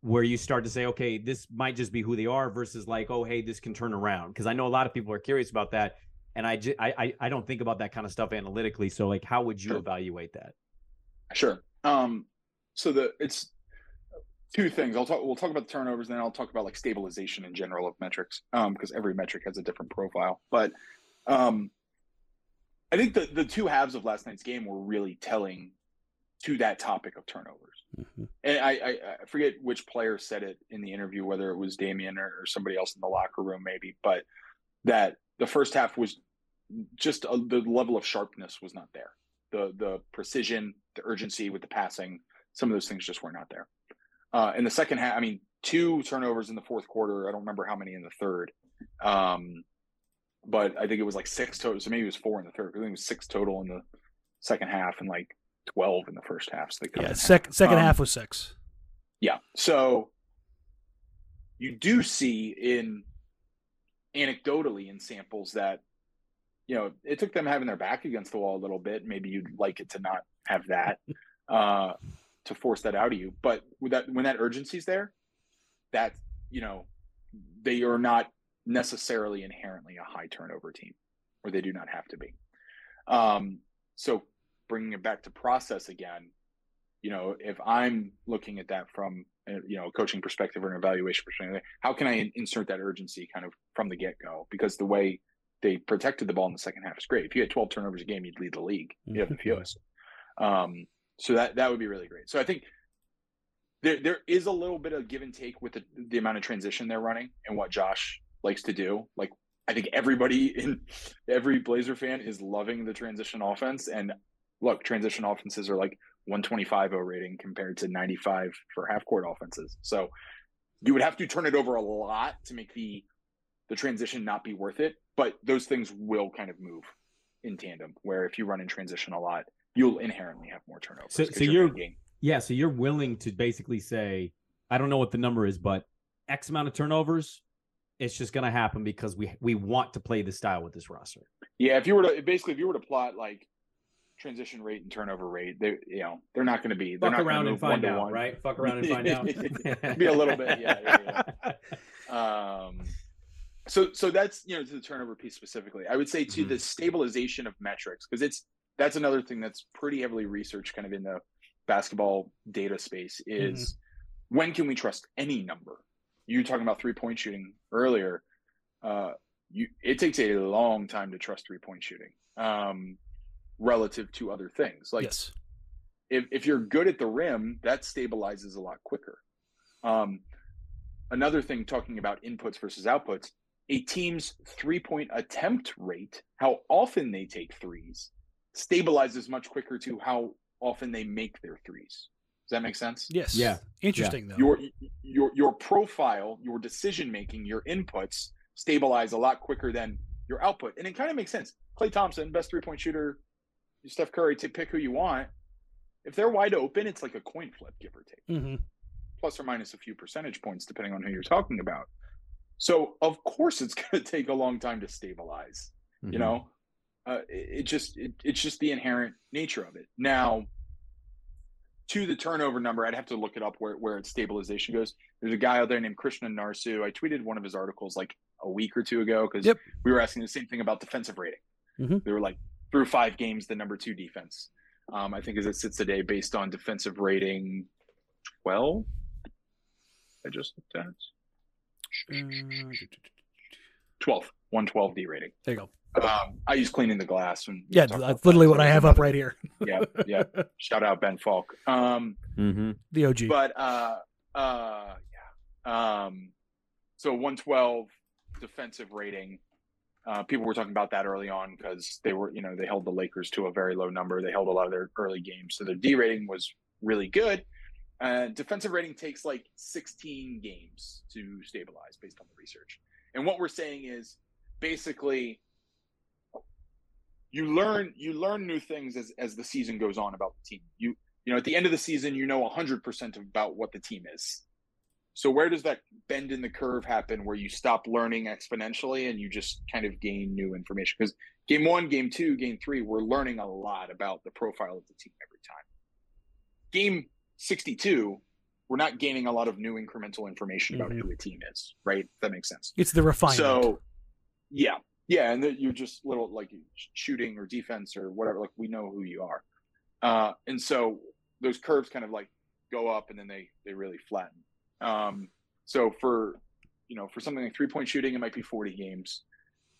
where you start to say, okay, this might just be who they are versus like, oh, hey, this can turn around. Because I know a lot of people are curious about that and I, just, I I don't think about that kind of stuff analytically. So like, how would you sure. evaluate that? Sure. Um, so the it's two things. I'll talk. We'll talk about the turnovers, and then I'll talk about like stabilization in general of metrics, um, because every metric has a different profile. But um, I think the the two halves of last night's game were really telling to that topic of turnovers. Mm-hmm. And I, I, I, forget which player said it in the interview, whether it was Damian or, or somebody else in the locker room, maybe, but that the first half was just a, the level of sharpness was not there. The the precision, the urgency with the passing, some of those things just were not there. Uh, in the second half, I mean, two turnovers in the fourth quarter. I don't remember how many in the third, um, but I think it was like six total. So maybe it was four in the third. I think it was six total in the second half and like twelve in the first half. So yeah, second second um, half was six. Yeah, so you do see in anecdotally in samples that you know, it took them having their back against the wall a little bit. Maybe you'd like it to not have that uh, to force that out of you. But with that, when that urgency's there, that you know, they are not necessarily inherently a high turnover team, or they do not have to be. Um, so bringing it back to process again, you know, if I'm looking at that from you know a coaching perspective or an evaluation perspective, how can I insert that urgency kind of from the get go? Because the way they protected the ball in the second half is great. If you had 12 turnovers a game, you'd lead the league. You have the mm-hmm. fewest. Um, so that that would be really great. So I think there there is a little bit of give and take with the, the amount of transition they're running and what Josh likes to do. Like I think everybody in every Blazer fan is loving the transition offense. And look, transition offenses are like 125 O rating compared to 95 for half court offenses. So you would have to turn it over a lot to make the the transition not be worth it. But those things will kind of move in tandem. Where if you run in transition a lot, you'll inherently have more turnovers. So, so you're, you're yeah, so you're willing to basically say, I don't know what the number is, but X amount of turnovers, it's just going to happen because we we want to play the style with this roster. Yeah, if you were to basically if you were to plot like transition rate and turnover rate, they you know they're not going to be. They're Fuck not around and find out, one. right? Fuck around and find out. be a little bit, yeah, yeah, yeah. Um, so so that's you know to the turnover piece specifically i would say to mm-hmm. the stabilization of metrics because it's that's another thing that's pretty heavily researched kind of in the basketball data space is mm-hmm. when can we trust any number you were talking about three point shooting earlier uh you it takes a long time to trust three point shooting um relative to other things like yes. if, if you're good at the rim that stabilizes a lot quicker um another thing talking about inputs versus outputs a team's three point attempt rate, how often they take threes, stabilizes much quicker to how often they make their threes. Does that make sense? Yes. Yeah. Interesting yeah. though. Your your your profile, your decision making, your inputs stabilize a lot quicker than your output, and it kind of makes sense. Klay Thompson, best three point shooter. Steph Curry, to pick who you want. If they're wide open, it's like a coin flip, give or take, mm-hmm. Plus or minus a few percentage points, depending on who you're talking about. So of course it's going to take a long time to stabilize. Mm-hmm. You know, uh, it, it, just it, it's just the inherent nature of it. Now, to the turnover number, I'd have to look it up where where its stabilization goes. There's a guy out there named Krishna Narsu. I tweeted one of his articles like a week or two ago because yep. we were asking the same thing about defensive rating. Mm-hmm. They were like, through five games the number two defense. Um, I think as it sits today, based on defensive rating, twelve. I just looked at Uh, 12, 112 D rating. there you go. Um, I use cleaning the glass. When Yeah, that's literally what I have up right here. yeah, yeah. Shout out Ben Falk. Um, Mm-hmm. The OG. but uh, uh, yeah. Um, so 112 defensive rating. Uh, people were talking about that early on because they were, you know, they held the Lakers to a very low number. They held a lot of their early games, so their D rating was really good. Uh, defensive rating takes like 16 games to stabilize based on the research. And what we're saying is basically you learn you learn new things as as the season goes on about the team. You you know at the end of the season you know 100% about what the team is. So where does that bend in the curve happen where you stop learning exponentially and you just kind of gain new information? Because game 1, game 2, game 3 we're learning a lot about the profile of the team every time. Game 62 we're not gaining a lot of new incremental information about Mhm. who the team is, right? If that makes sense. it's the refinement. So, yeah, yeah, and that you're just little like shooting or defense or whatever. Like we know who you are, uh, and so those curves kind of like go up and then they they really flatten. Um, so for you know for something like three point shooting, it might be 40 games.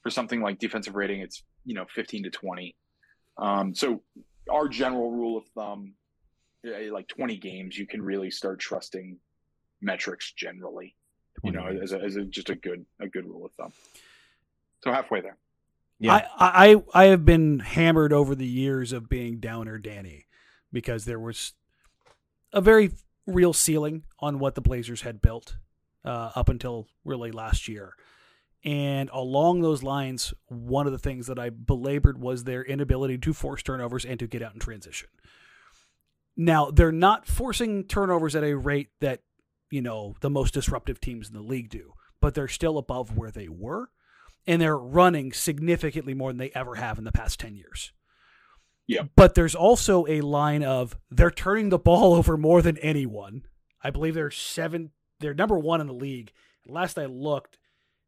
For something like defensive rating, it's you know 15 to 20. Um, so our general rule of thumb, eh, like 20 games, you can really start trusting metrics generally you know, as a, as a, just a good a good rule of thumb. So halfway there. Yeah. I, I I have been hammered over the years of being downer Danny because there was a very real ceiling on what the Blazers had built uh, up until really last year. And along those lines, one of the things that I belabored was their inability to force turnovers and to get out in transition. Now, they're not forcing turnovers at a rate that, you know, the most disruptive teams in the league do, but they're still above where they were and they're running significantly more than they ever have in the past 10 years. Yeah. But there's also a line of they're turning the ball over more than anyone. I believe they're seven they're number 1 in the league. Last I looked,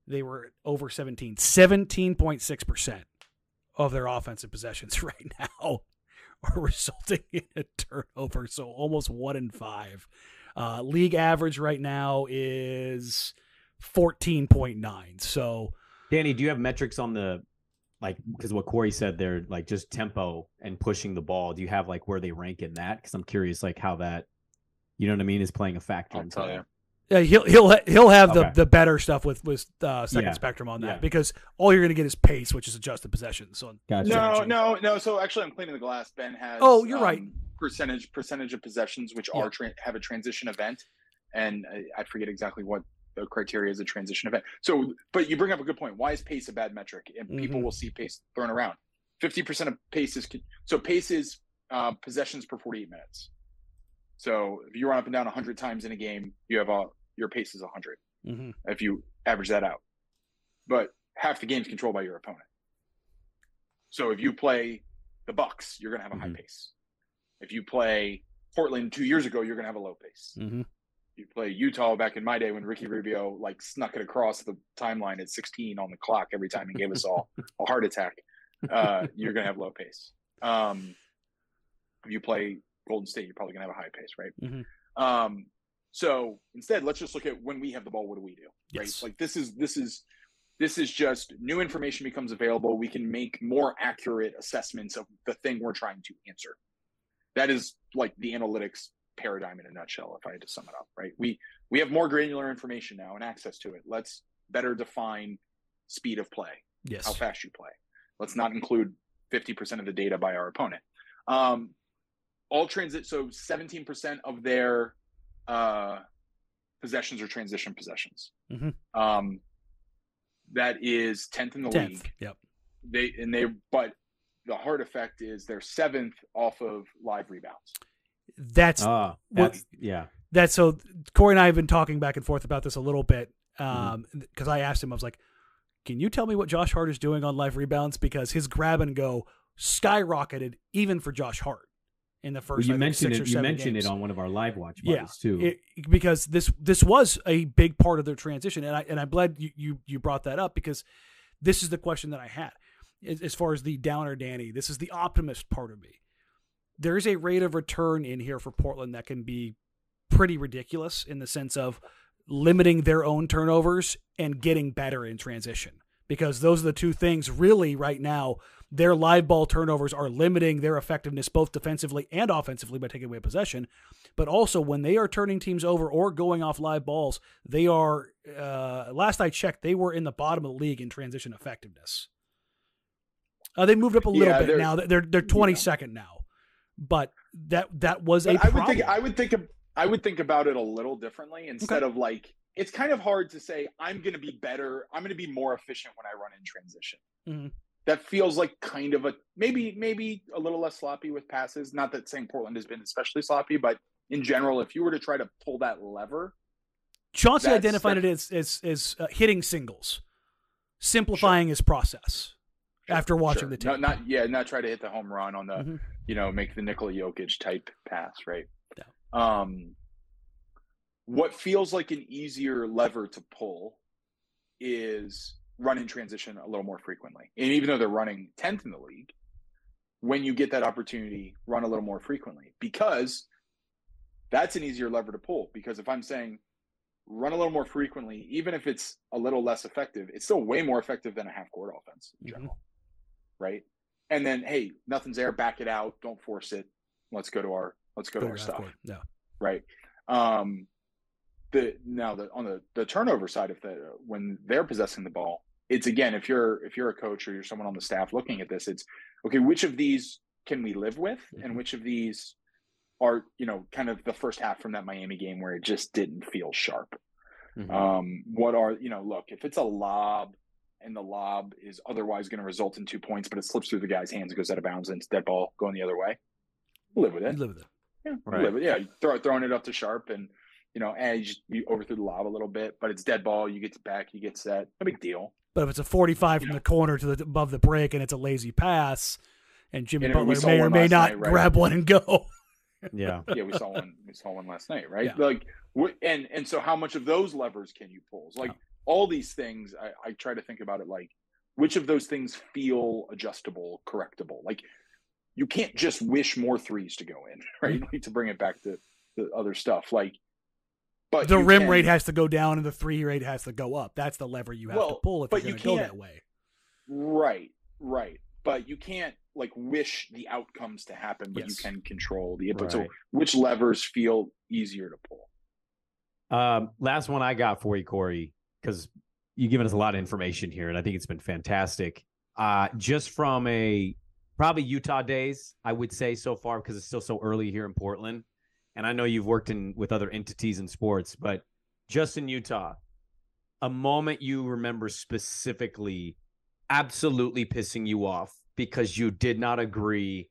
they were over 17. 17.6% of their offensive possessions right now are resulting in a turnover, so almost 1 in 5. Uh, league average right now is 14.9. So Danny, do you have metrics on the like because what Corey said there, like just tempo and pushing the ball? Do you have like where they rank in that? Because I'm curious, like how that, you know what I mean, is playing a factor. I'll tell you. Yeah, he'll he'll he'll have the, Okay. the better stuff with with uh, second Yeah. spectrum on that Yeah. because all you're going to get is pace, which is adjusted possession. So Gotcha. No, no, no. So actually, I'm cleaning the glass. Ben has. Oh, you're right. um, Percentage percentage of possessions which Yeah. are tra- have a transition event, and I, I forget exactly what the criteria is a transition event. So, but you bring up a good point. Why is pace a bad metric? And people Mhm. will see pace thrown around. Fifty percent of pace is so pace is uh, possessions per 48 minutes. So if you run up and down 100 times in a game, you have a your pace is 100 Mhm. if you average that out. But half the game's controlled by your opponent. So if you play the Bucks, you're going to have a Mhm. high pace. If you play Portland two years ago, you're going to have a low pace. Mhm. You play Utah back in my day when Ricky Rubio like snuck it across the timeline at 16 on the clock every time and gave us all a heart attack. Uh, you're going to have low pace. Um, if you play Golden State, you're probably going to have a high pace, right? Mhm. Um, so instead, let's just look at when we have the ball. What do we do? Right? Like this is this is this is just new information becomes available. We can make more accurate assessments of the thing we're trying to answer. That is like the analytics paradigm in a nutshell. If I had to sum it up, right? We we have more granular information now and access to it. Let's better define speed of play Yes. how fast you play. Let's not include 50% of the data by our opponent. Um, all transit, so 17% of their uh, possessions are transition possessions. Mhm. Um, that is 10th in the Tenth. league. Yep. They and they, but the hard effect is they're seventh off of live rebounds. That's Ah, What- that's yeah. that's so. Corey and I have been talking back and forth about this a little bit because Mm-hmm. I asked him, I was like, "Can you tell me what Josh Hart is doing on live rebounds?" Because his grab and go skyrocketed even for Josh Hart in the Well, first. you think, mentioned six it. You mentioned games. it on one of our live watch Yeah, too. It- because this this was a big part of their transition, and I and I'm glad you, you you brought that up because this is the question that I had. as far as the downer Danny. This is the optimist part of me. There's a rate of return in here for Portland that can be pretty ridiculous in the sense of limiting their own turnovers and getting better in transition because those are the two things really right now. Their live ball turnovers are limiting their effectiveness both defensively and offensively by taking away possession. But also, when they are turning teams over or going off live balls, they are, uh, last I checked, they were in the bottom of the league in transition effectiveness. Uh, they moved up a little Yeah, bit now. They're they're twenty second now, but that that was a But I problem. would think I would think of, I would think about it a little differently instead of like it's kind of hard to say I'm going to be better. I'm going to be more efficient when I run in transition. Mhm. That feels like kind of a maybe maybe a little less sloppy with passes. Not that saying Portland has been especially sloppy, but in general, if you were to try to pull that lever, Chauncey identified it as as, as uh, hitting singles, simplifying his process after watching Sure. the tape. No, not yeah, not try to hit the home run on the Mhm. You know make the Nikola Jokic type pass, right? Yeah. Um, what feels like an easier lever to pull is run in transition a little more frequently, and even though they're running tenth in the league, when you get that opportunity, run a little more frequently because that's an easier lever to pull. Because if I'm saying run a little more frequently, even if it's a little less effective, it's still way more effective than a half court offense in Mhm. general. Right. And then, hey, nothing's there, back it out, don't force it. Let's go to our let's go to our stuff. Yeah. Right. Um the now the on the the turnover side of the when they're possessing the ball, it's again if you're if you're a coach or you're someone on the staff looking at this, it's okay, which of these can we live with and Mhm. which of these are, you know, kind of the first half from that Miami game where it just didn't feel sharp. Mhm. Um, what are you know? Look, if it's a lob and the lob is otherwise going to result in two points, but it slips through the guy's hands, goes out of bounds, and it's dead ball going the other way, live with You it. live with it. Yeah, Right. live with it. Yeah, throw throwing it up to sharp, and you know, and you, just, you overthrew the lob a little bit, but it's dead ball. You get it back, you get set. No big deal. But if it's a 45 from the corner to the above the break and it's a lazy pass, and Jimmy And Butler may or may not night, right? grab one and go. Yeah. Yeah, we saw one. We saw one last night, right? Yeah. Like, and and so how much of those levers can you pull? Like Yeah. All these things, I, I try to think about it like which of those things feel adjustable, correctable. Like you can't just wish more threes to go in, right? Like to bring it back to the other stuff. Like, but the rim can- rate has to go down and the three rate has to go up. That's the lever you have to pull if but you're you going to go can't- that way. Right, right. But you can't like wish the outcomes to happen, but Yes. you can control the input. So which levers feel easier to pull? Um, last one I got for you, Corey, because you've given us a lot of information here, and I think it's been fantastic. Uh, just from a probably Utah days, I would say so far, because it's still so early here in Portland. And I know you've worked in with other entities in sports, but just in Utah, a moment you remember specifically absolutely pissing you off because you did not agree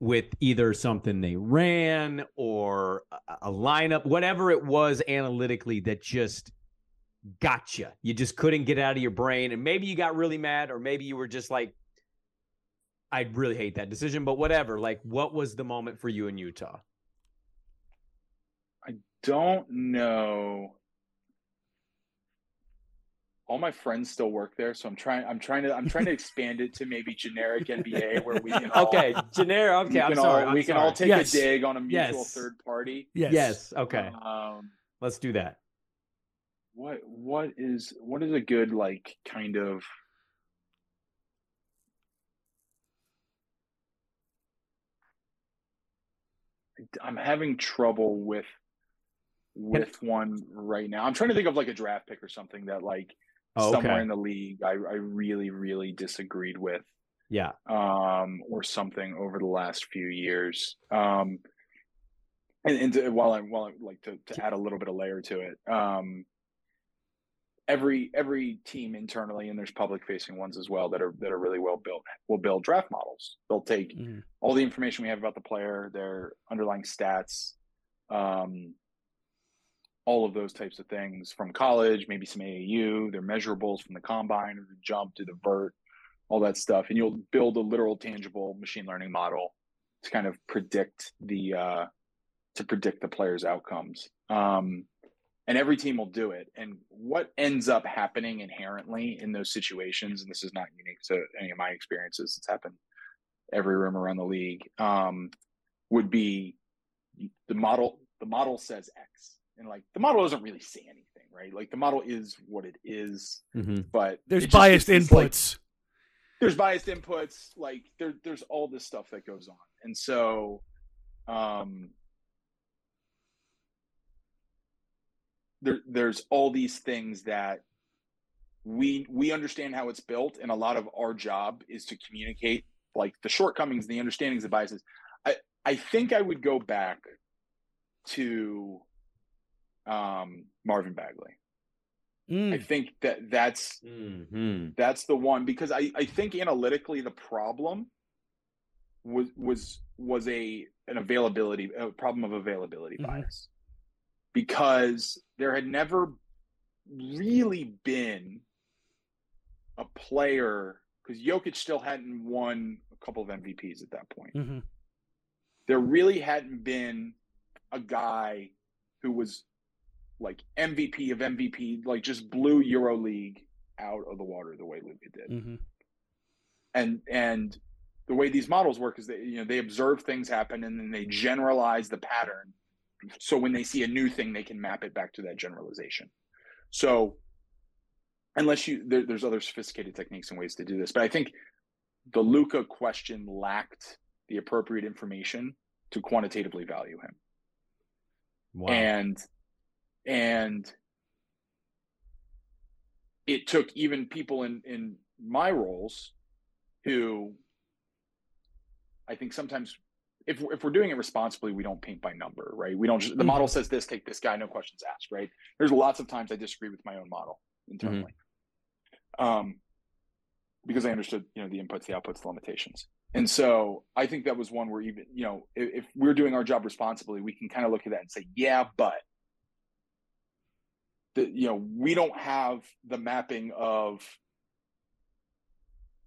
with either something they ran or a- lineup, whatever it was analytically that just got you. You just couldn't get out of your brain. And maybe you got really mad, or maybe you were just like, I really hate that decision, but whatever. Like, what was the moment for you in Utah? I don't know. All my friends still work there, so I'm trying. I'm trying to. I'm trying to expand it to maybe generic NBA, where we can all, Okay, generic. Okay, I'm can sorry. all, I'm we can sorry. all take Yes. a dig on a mutual Yes. third party. Yes. Yes. Okay. Um, Let's do that. What what is what is a good like kind of I'm having trouble with with one right now. I'm trying to think of like a draft pick or something that like Oh, somewhere in the league I, I really really disagreed with Yeah. um, or something over the last few years. Um, and and to, while I'm while I like to, to add a little bit of layer to it, um, every every team internally, and there's public facing ones as well that are that are really well built. Will build draft models. They'll take Mhm. all the information we have about the player, their underlying stats, um, all of those types of things from college, maybe some AAU, their measurables from the combine or the jump to the vert, all that stuff. And you'll build a literal tangible machine learning model to kind of predict the uh, to predict the player's outcomes. Um, and every team will do it. And what ends up happening inherently in those situations, and this is not unique to any of my experiences, it's happened every room around the league, um, would be the model. The model says X, and like the model doesn't really say anything, right? Like the model is what it is, Mm-hmm. but There's just- biased it's like- inputs. there's biased inputs like there, there's all this stuff that goes on and so um there, there's all these things that we we understand how it's built and a lot of our job is to communicate like the shortcomings the understandings the biases i i think i would go back to um marvin bagley i Mm. think that that's Mm-hmm. that's the one because I, I think analytically the problem was was was a an availability a problem of availability Mhm. bias because there had never really been a player because Jokic still hadn't won a couple of MVPs at that point. Mhm. There really hadn't been a guy who was like MVP of MVP, like just blew EuroLeague out of the water the way Luka did. Mhm. And and the way these models work is that you know they observe things happen and then they generalize the pattern. So when they see a new thing, they can map it back to that generalization. So unless you there, there's other sophisticated techniques and ways to do this, but I think the Luka question lacked the appropriate information to quantitatively value him Wow. and and it took even people in in my roles who i think sometimes if, if we're doing it responsibly we don't paint by number right? We don't just, the model says this take this guy no questions asked right? There's lots of times i disagree with my own model internally um because i understood you know the inputs the outputs the limitations. And so I think that was one where even, you know, if, if we're doing our job responsibly, we can kind of look at that and say, yeah, but the, you know, we don't have the mapping of,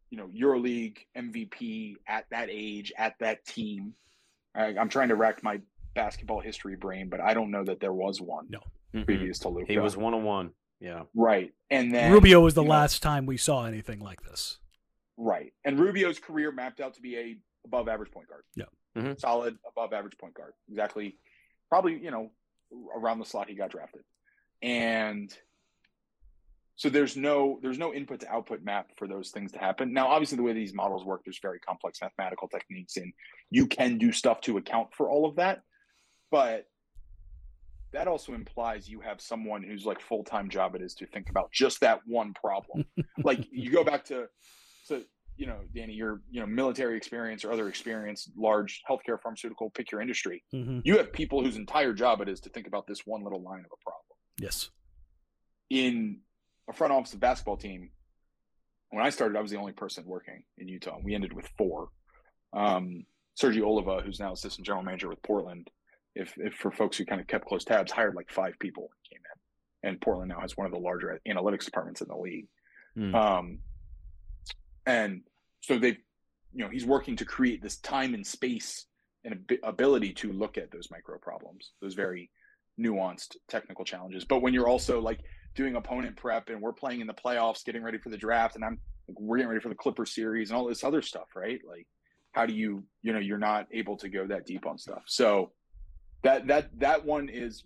you know, EuroLeague MVP at that age, at that team. I, I'm trying to rack my basketball history brain, but I don't know that there was one No. Mhm. previous to Luka. He was one on one. Yeah. right, and then Rubio was the you know, last time we saw anything like this. Right. And Rubio's career mapped out to be a above average point guard. Yeah. Mhm. Solid above average point guard. Exactly. Probably, you know, around the slot he got drafted. And so there's no there's no input to output map for those things to happen. Now, obviously the way these models work, there's very complex mathematical techniques and you can do stuff to account for all of that. But that also implies you have someone whose like full-time job it is to think about just that one problem. like you go back to so you know danny your you know military experience or other experience large healthcare pharmaceutical pick your industry hmm you have people whose entire job it is to think about this one little line of a problem Yes. in a front office of basketball team when i started i was the only person working in utah we ended with four. Um, sergio oliva who's now assistant general manager with portland if, if for folks who kind of kept close tabs hired like five people when he came in. And portland now has one of the larger analytics departments in the league. Hmm. um, and so they've, you know he's working to create this time and space and ab- ability to look at those micro problems those very nuanced technical challenges. But when you're also like doing opponent prep and we're playing in the playoffs getting ready for the draft and i'm like, we're getting ready for the clipper series and all this other stuff right like how do you you know you're not able to go that deep on stuff so that that that one is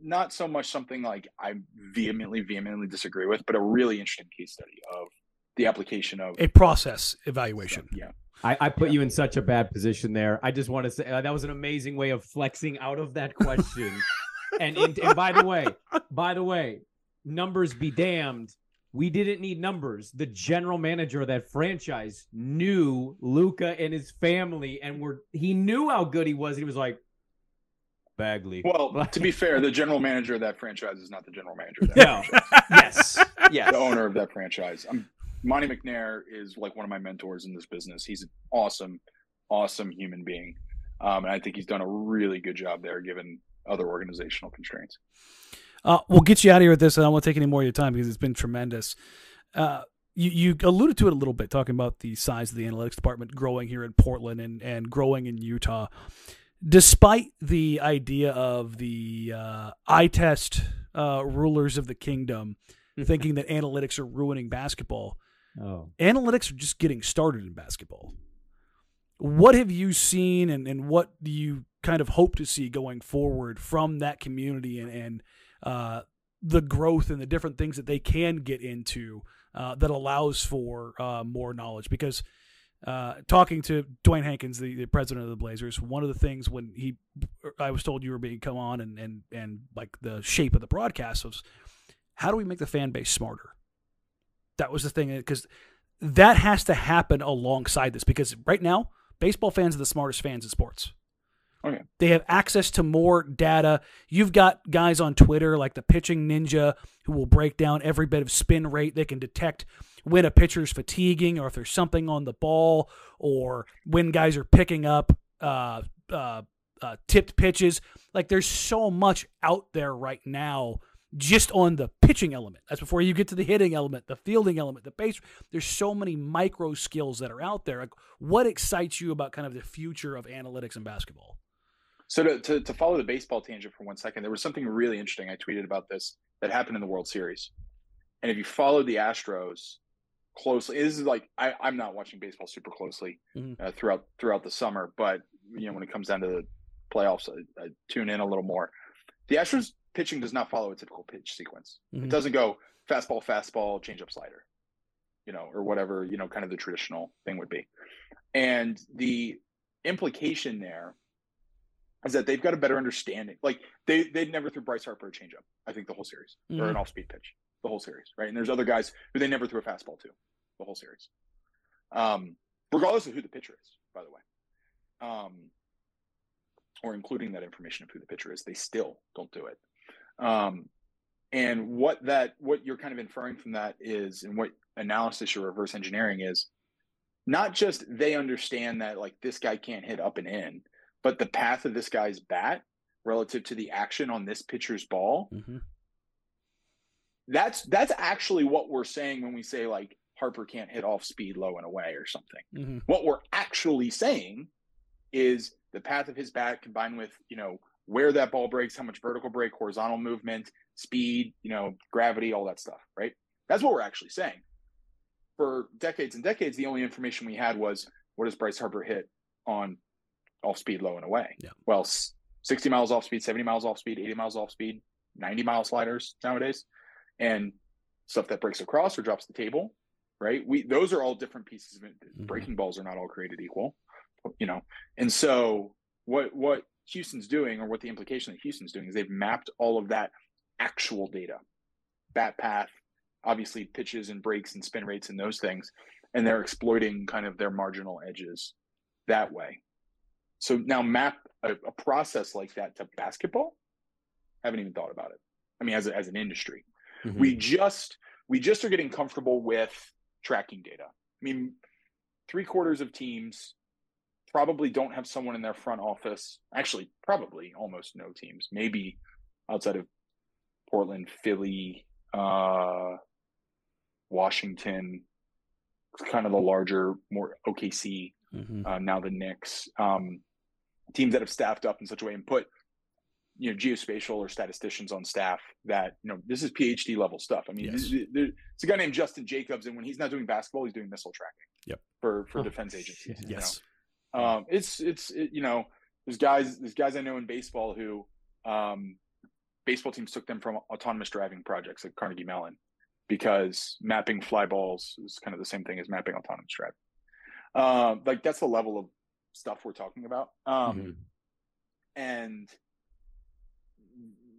not so much something like i vehemently vehemently disagree with but a really interesting case study of the application of A process evaluation. yeah I, I put you in such a bad position there. I just want to say uh, that was an amazing way of flexing out of that question. and, and and by the way, by the way, numbers be damned. We didn't need numbers. The general manager of that franchise knew Luka and his family, and were he knew how good he was. He was like, Bagley. well to be fair the general manager of that franchise is not the general manager of that No. franchise. yes. Yes. the owner of that franchise. Um, Monte McNair is like one of my mentors in this business. He's an awesome, awesome human being. Um, and I think he's done a really good job there given other organizational constraints. Uh, we'll get you out of here with this. I don't want to take any more of your time because it's been tremendous. Uh, you, you alluded to it a little bit, talking about the size of the analytics department growing here in Portland and, and growing in Utah. despite the idea of the uh, eye test uh, rulers of the kingdom thinking that analytics are ruining basketball, Oh, analytics are just getting started in basketball. What have you seen, and, and what do you kind of hope to see going forward from that community and, and uh, the growth and the different things that they can get into uh, that allows for uh, more knowledge? Because uh, talking to Dewayne Hankins, the, the president of the Blazers, one of the things when he, I was told you were being come on and, and, and like the shape of the broadcast was, how do we make the fan base smarter? That was the thing because that has to happen alongside this because right now baseball fans are the smartest fans in sports. Okay. They have access to more data. You've got guys on Twitter like the pitching ninja who will break down every bit of spin rate. They can detect when a pitcher's fatiguing or if there's something on the ball or when guys are picking up uh, uh, uh, tipped pitches. Like there's so much out there right now just on the pitching element. That's before you get to the hitting element, the fielding element, the base. There's so many micro skills that are out there. Like, what excites you about kind of the future of analytics in basketball? So to, to, to follow the baseball tangent for one second, there was something really interesting. I tweeted about this that happened in the World Series. And if you followed the Astros closely, this is like I, I'm not watching baseball super closely Mhm. uh, throughout throughout the summer, but you know when it comes down to the playoffs, I, I tune in a little more. The Astros pitching does not follow a typical pitch sequence. Mhm. It doesn't go fastball, fastball, changeup, slider, you know, or whatever you know, kind of the traditional thing would be. And the implication there is that they've got a better understanding. Like they they never threw Bryce Harper a changeup. I think the whole series or an off speed pitch, the whole series, right? And there's other guys who they never threw a fastball to, the whole series. Um, regardless of who the pitcher is, by the way, um, or including that information of who the pitcher is, they still don't do it. Um, and what that what you're kind of inferring from that is, and what analysis you're reverse engineering is, not just they understand that like this guy can't hit up and in, but the path of this guy's bat relative to the action on this pitcher's ball. Mm-hmm. That's that's actually what we're saying when we say like Harper can't hit off speed low and away or something. Mm-hmm. What we're actually saying is the path of his bat combined with, you know, where that ball breaks, how much vertical break, horizontal movement, speed, you know, gravity, all that stuff, right? That's what we're actually saying. For decades and decades, the only information we had was what does Bryce Harper hit on off speed, low and away? Yeah. Well, 60 miles off speed, 70 miles off speed, 80 miles off speed, 90 mile sliders nowadays, and stuff that breaks across or drops the table, right? We those are all different pieces of it. Mhm. Breaking balls are not all created equal, you know. And so what what Houston's doing, or what the implication that Houston's doing, is they've mapped all of that actual data, bat path, obviously pitches and breaks and spin rates and those things, and they're exploiting kind of their marginal edges that way. So now map a, a process like that to basketball. Haven't even thought about it. I mean, as a, as an industry, Mm-hmm. we just we just are getting comfortable with tracking data. I mean, three quarters of teams probably don't have someone in their front office. Actually, probably almost no teams. Maybe outside of Portland, Philly, uh, Washington, kind of the larger, more OKC Mm-hmm. uh, now the Knicks, um, teams that have staffed up in such a way and put you know geospatial or statisticians on staff that you know this is PhD level stuff. I mean, Yes. th- th- it's a guy named Justin Jacobs, and when he's not doing basketball, he's doing missile tracking. Yep. For for Oh, defense agencies. shit. you know? Yes. Um, it's it's it, you know there's guys there's guys I know in baseball who um, baseball teams took them from autonomous driving projects at Carnegie Mellon because mapping fly balls is kind of the same thing as mapping autonomous driving. Um, like that's the level of stuff we're talking about. Um, Mhm. and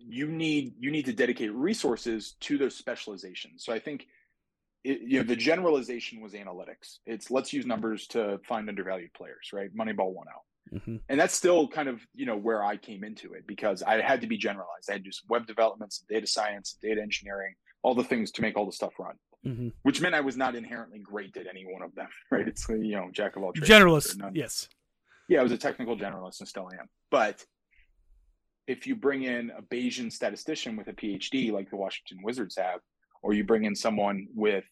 you need you need to dedicate resources to those specializations. So I think it, you know the generalization was analytics. It's let's use numbers to find undervalued players, right? Moneyball one out, Mm-hmm. and that's still kind of you know where I came into it because I had to be generalized. I had to do some web development, some data science, and data engineering, all the things to make all the stuff run. Mm-hmm. Which meant I was not inherently great at any one of them, right? It's you know jack of all trades. Generalist. Yes. Yeah, I was a technical generalist and still am. But if you bring in a Bayesian statistician with a PhD like the Washington Wizards have, or you bring in someone with,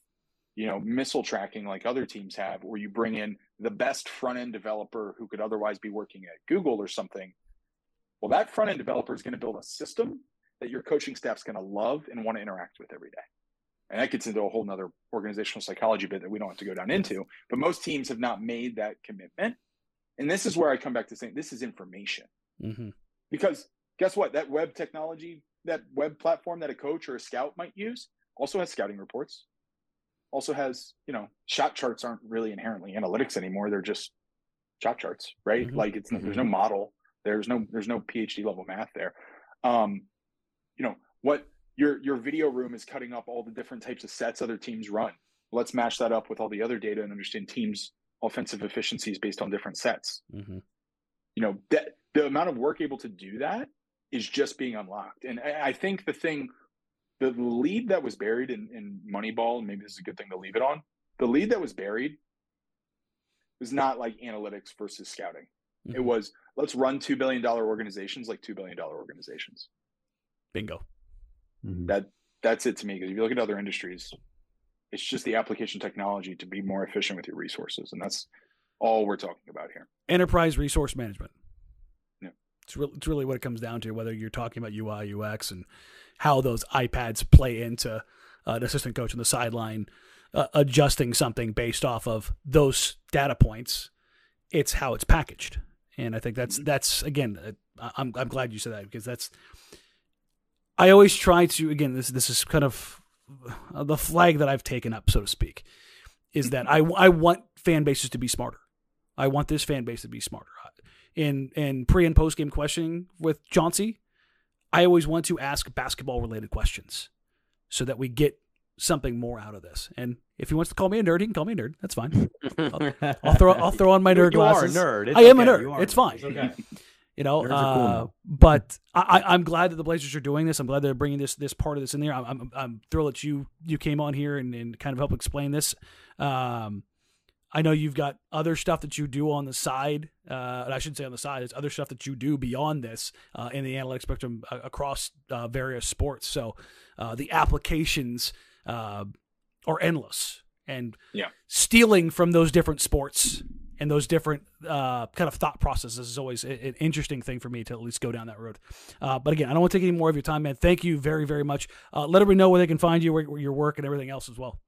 you know, missile tracking like other teams have, or you bring in the best front end developer who could otherwise be working at Google or something Well, that front end developer is going to build a system that your coaching staff's going to love and want to interact with every day. And that gets into a whole nother organizational psychology bit that we don't have to go down into. But most teams have not made that commitment. And this is where I come back to saying this is information. Mm-hmm. Because guess what? That web technology, that web platform that a coach or a scout might use also has scouting reports, also has, you know, shot charts aren't really inherently analytics anymore. They're just shot charts, right? Mm-hmm. Like it's mm-hmm. there's no model, there's no there's no PhD level math there. Um, you know, what your your video room is cutting up all the different types of sets other teams run. Let's match that up with all the other data and understand teams' offensive efficiencies based on different sets. Mm-hmm. You know, that the amount of work able to do that is just being unlocked. And I, I think the thing the lead that was buried in, in Moneyball, and maybe this is a good thing to leave it on. The lead that was buried was not like analytics versus scouting. Mm-hmm. It was let's run two billion dollar organizations like two billion dollar organizations. Bingo. Mm-hmm. That that's it to me. Because if you look at other industries, it's just the application technology to be more efficient with your resources, and that's all we're talking about here. Enterprise resource management. Yeah, it's really, it's really what it comes down to. Whether you're talking about UI, UX, and how those iPads play into uh, an assistant coach on the sideline uh, adjusting something based off of those data points. It's how it's packaged, and I think that's mm-hmm. that's again. Uh, I'm I'm glad you said that because that's. I always try to again. This this is kind of the flag that I've taken up, so to speak, is that I I want fan bases to be smarter. I want this fan base to be smarter. In in pre and post game questioning with Chauncey, I always want to ask basketball related questions so that we get something more out of this. And if he wants to call me a nerd, he can call me a nerd. That's fine. I'll, I'll throw I'll throw on my nerd you glasses. Are a nerd. It's I am okay. a nerd. It's fine. It's okay. You know, uh, cool but I, I'm glad that the Blazers are doing this. I'm glad they're bringing this this part of this in there. I'm, I'm, I'm thrilled that you you came on here and, and kind of help explain this. Um, I know you've got other stuff that you do on the side. Uh, I shouldn't say on the side. There's other stuff that you do beyond this uh, in the analytics spectrum uh, across uh, various sports. So uh, the applications uh, are endless, and yeah. stealing from those different sports and those different kind of thought processes is always an interesting thing for me to at least go down that road. but again, I don't want to take any more of your time, man. Thank you very, very much. let everybody know where they can find you, where, where your work, and everything else as well.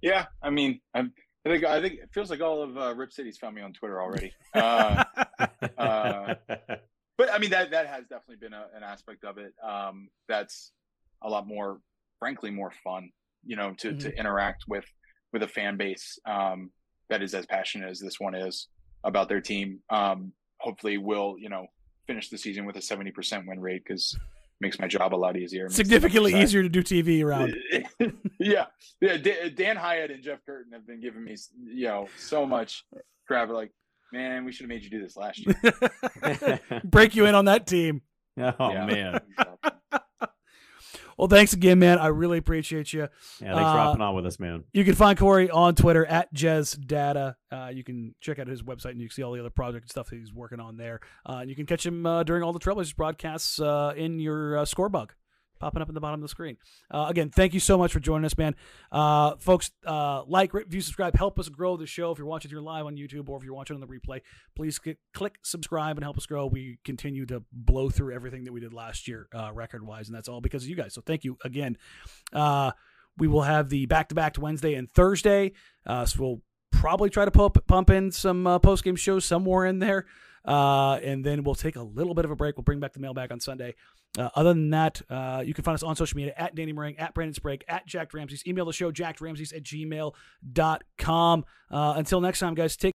Yeah, I mean, I'm I think I think it feels like all of uh, Rip City's found me on Twitter already. Uh, uh, but I mean that that has definitely been a, an aspect of it. Um, that's a lot more, frankly, more fun. You know, to mm-hmm. to interact with with a fan base um, that is as passionate as this one is about their team. Um, hopefully, will you know finish the season with a seventy percent win rate because makes my job a lot easier. Significantly easier to do TV around. yeah, yeah. Dan Hyatt and Jeff Curtin have been giving me, you know, so much crap. Like, man, we should have made you do this last year. Break you in on that team. Oh yeah. man. Well, thanks again, man. I really appreciate you. Yeah, thanks uh, for hopping on with us, man. You can find Corey on Twitter at Jez Data. Uh, you can check out his website and you can see all the other project and stuff he's working on there. Uh, you can catch him uh, during all the Trailblazers broadcasts uh, in your uh, score bug popping up in the bottom of the screen. Uh, again, thank you so much for joining us, man. Uh, folks, uh, like, review, subscribe, help us grow the show. If you're watching here live on YouTube or if you're watching on the replay, please click, click subscribe and help us grow. We continue to blow through everything that we did last year, uh, record wise, and that's all because of you guys. So thank you again. Uh, we will have the back to back Wednesday and Thursday. Uh, so we'll probably try to pump, pump in some post game shows somewhere in there. and then we'll take a little bit of a break. We'll bring back the mailbag on Sunday. Uh, other than that, uh, you can find us on social media at Danny Marang, at Brandon Sprague, at Jack Ramsay's. Email the show, jackramses at gmail.com. Uh, until next time, guys, take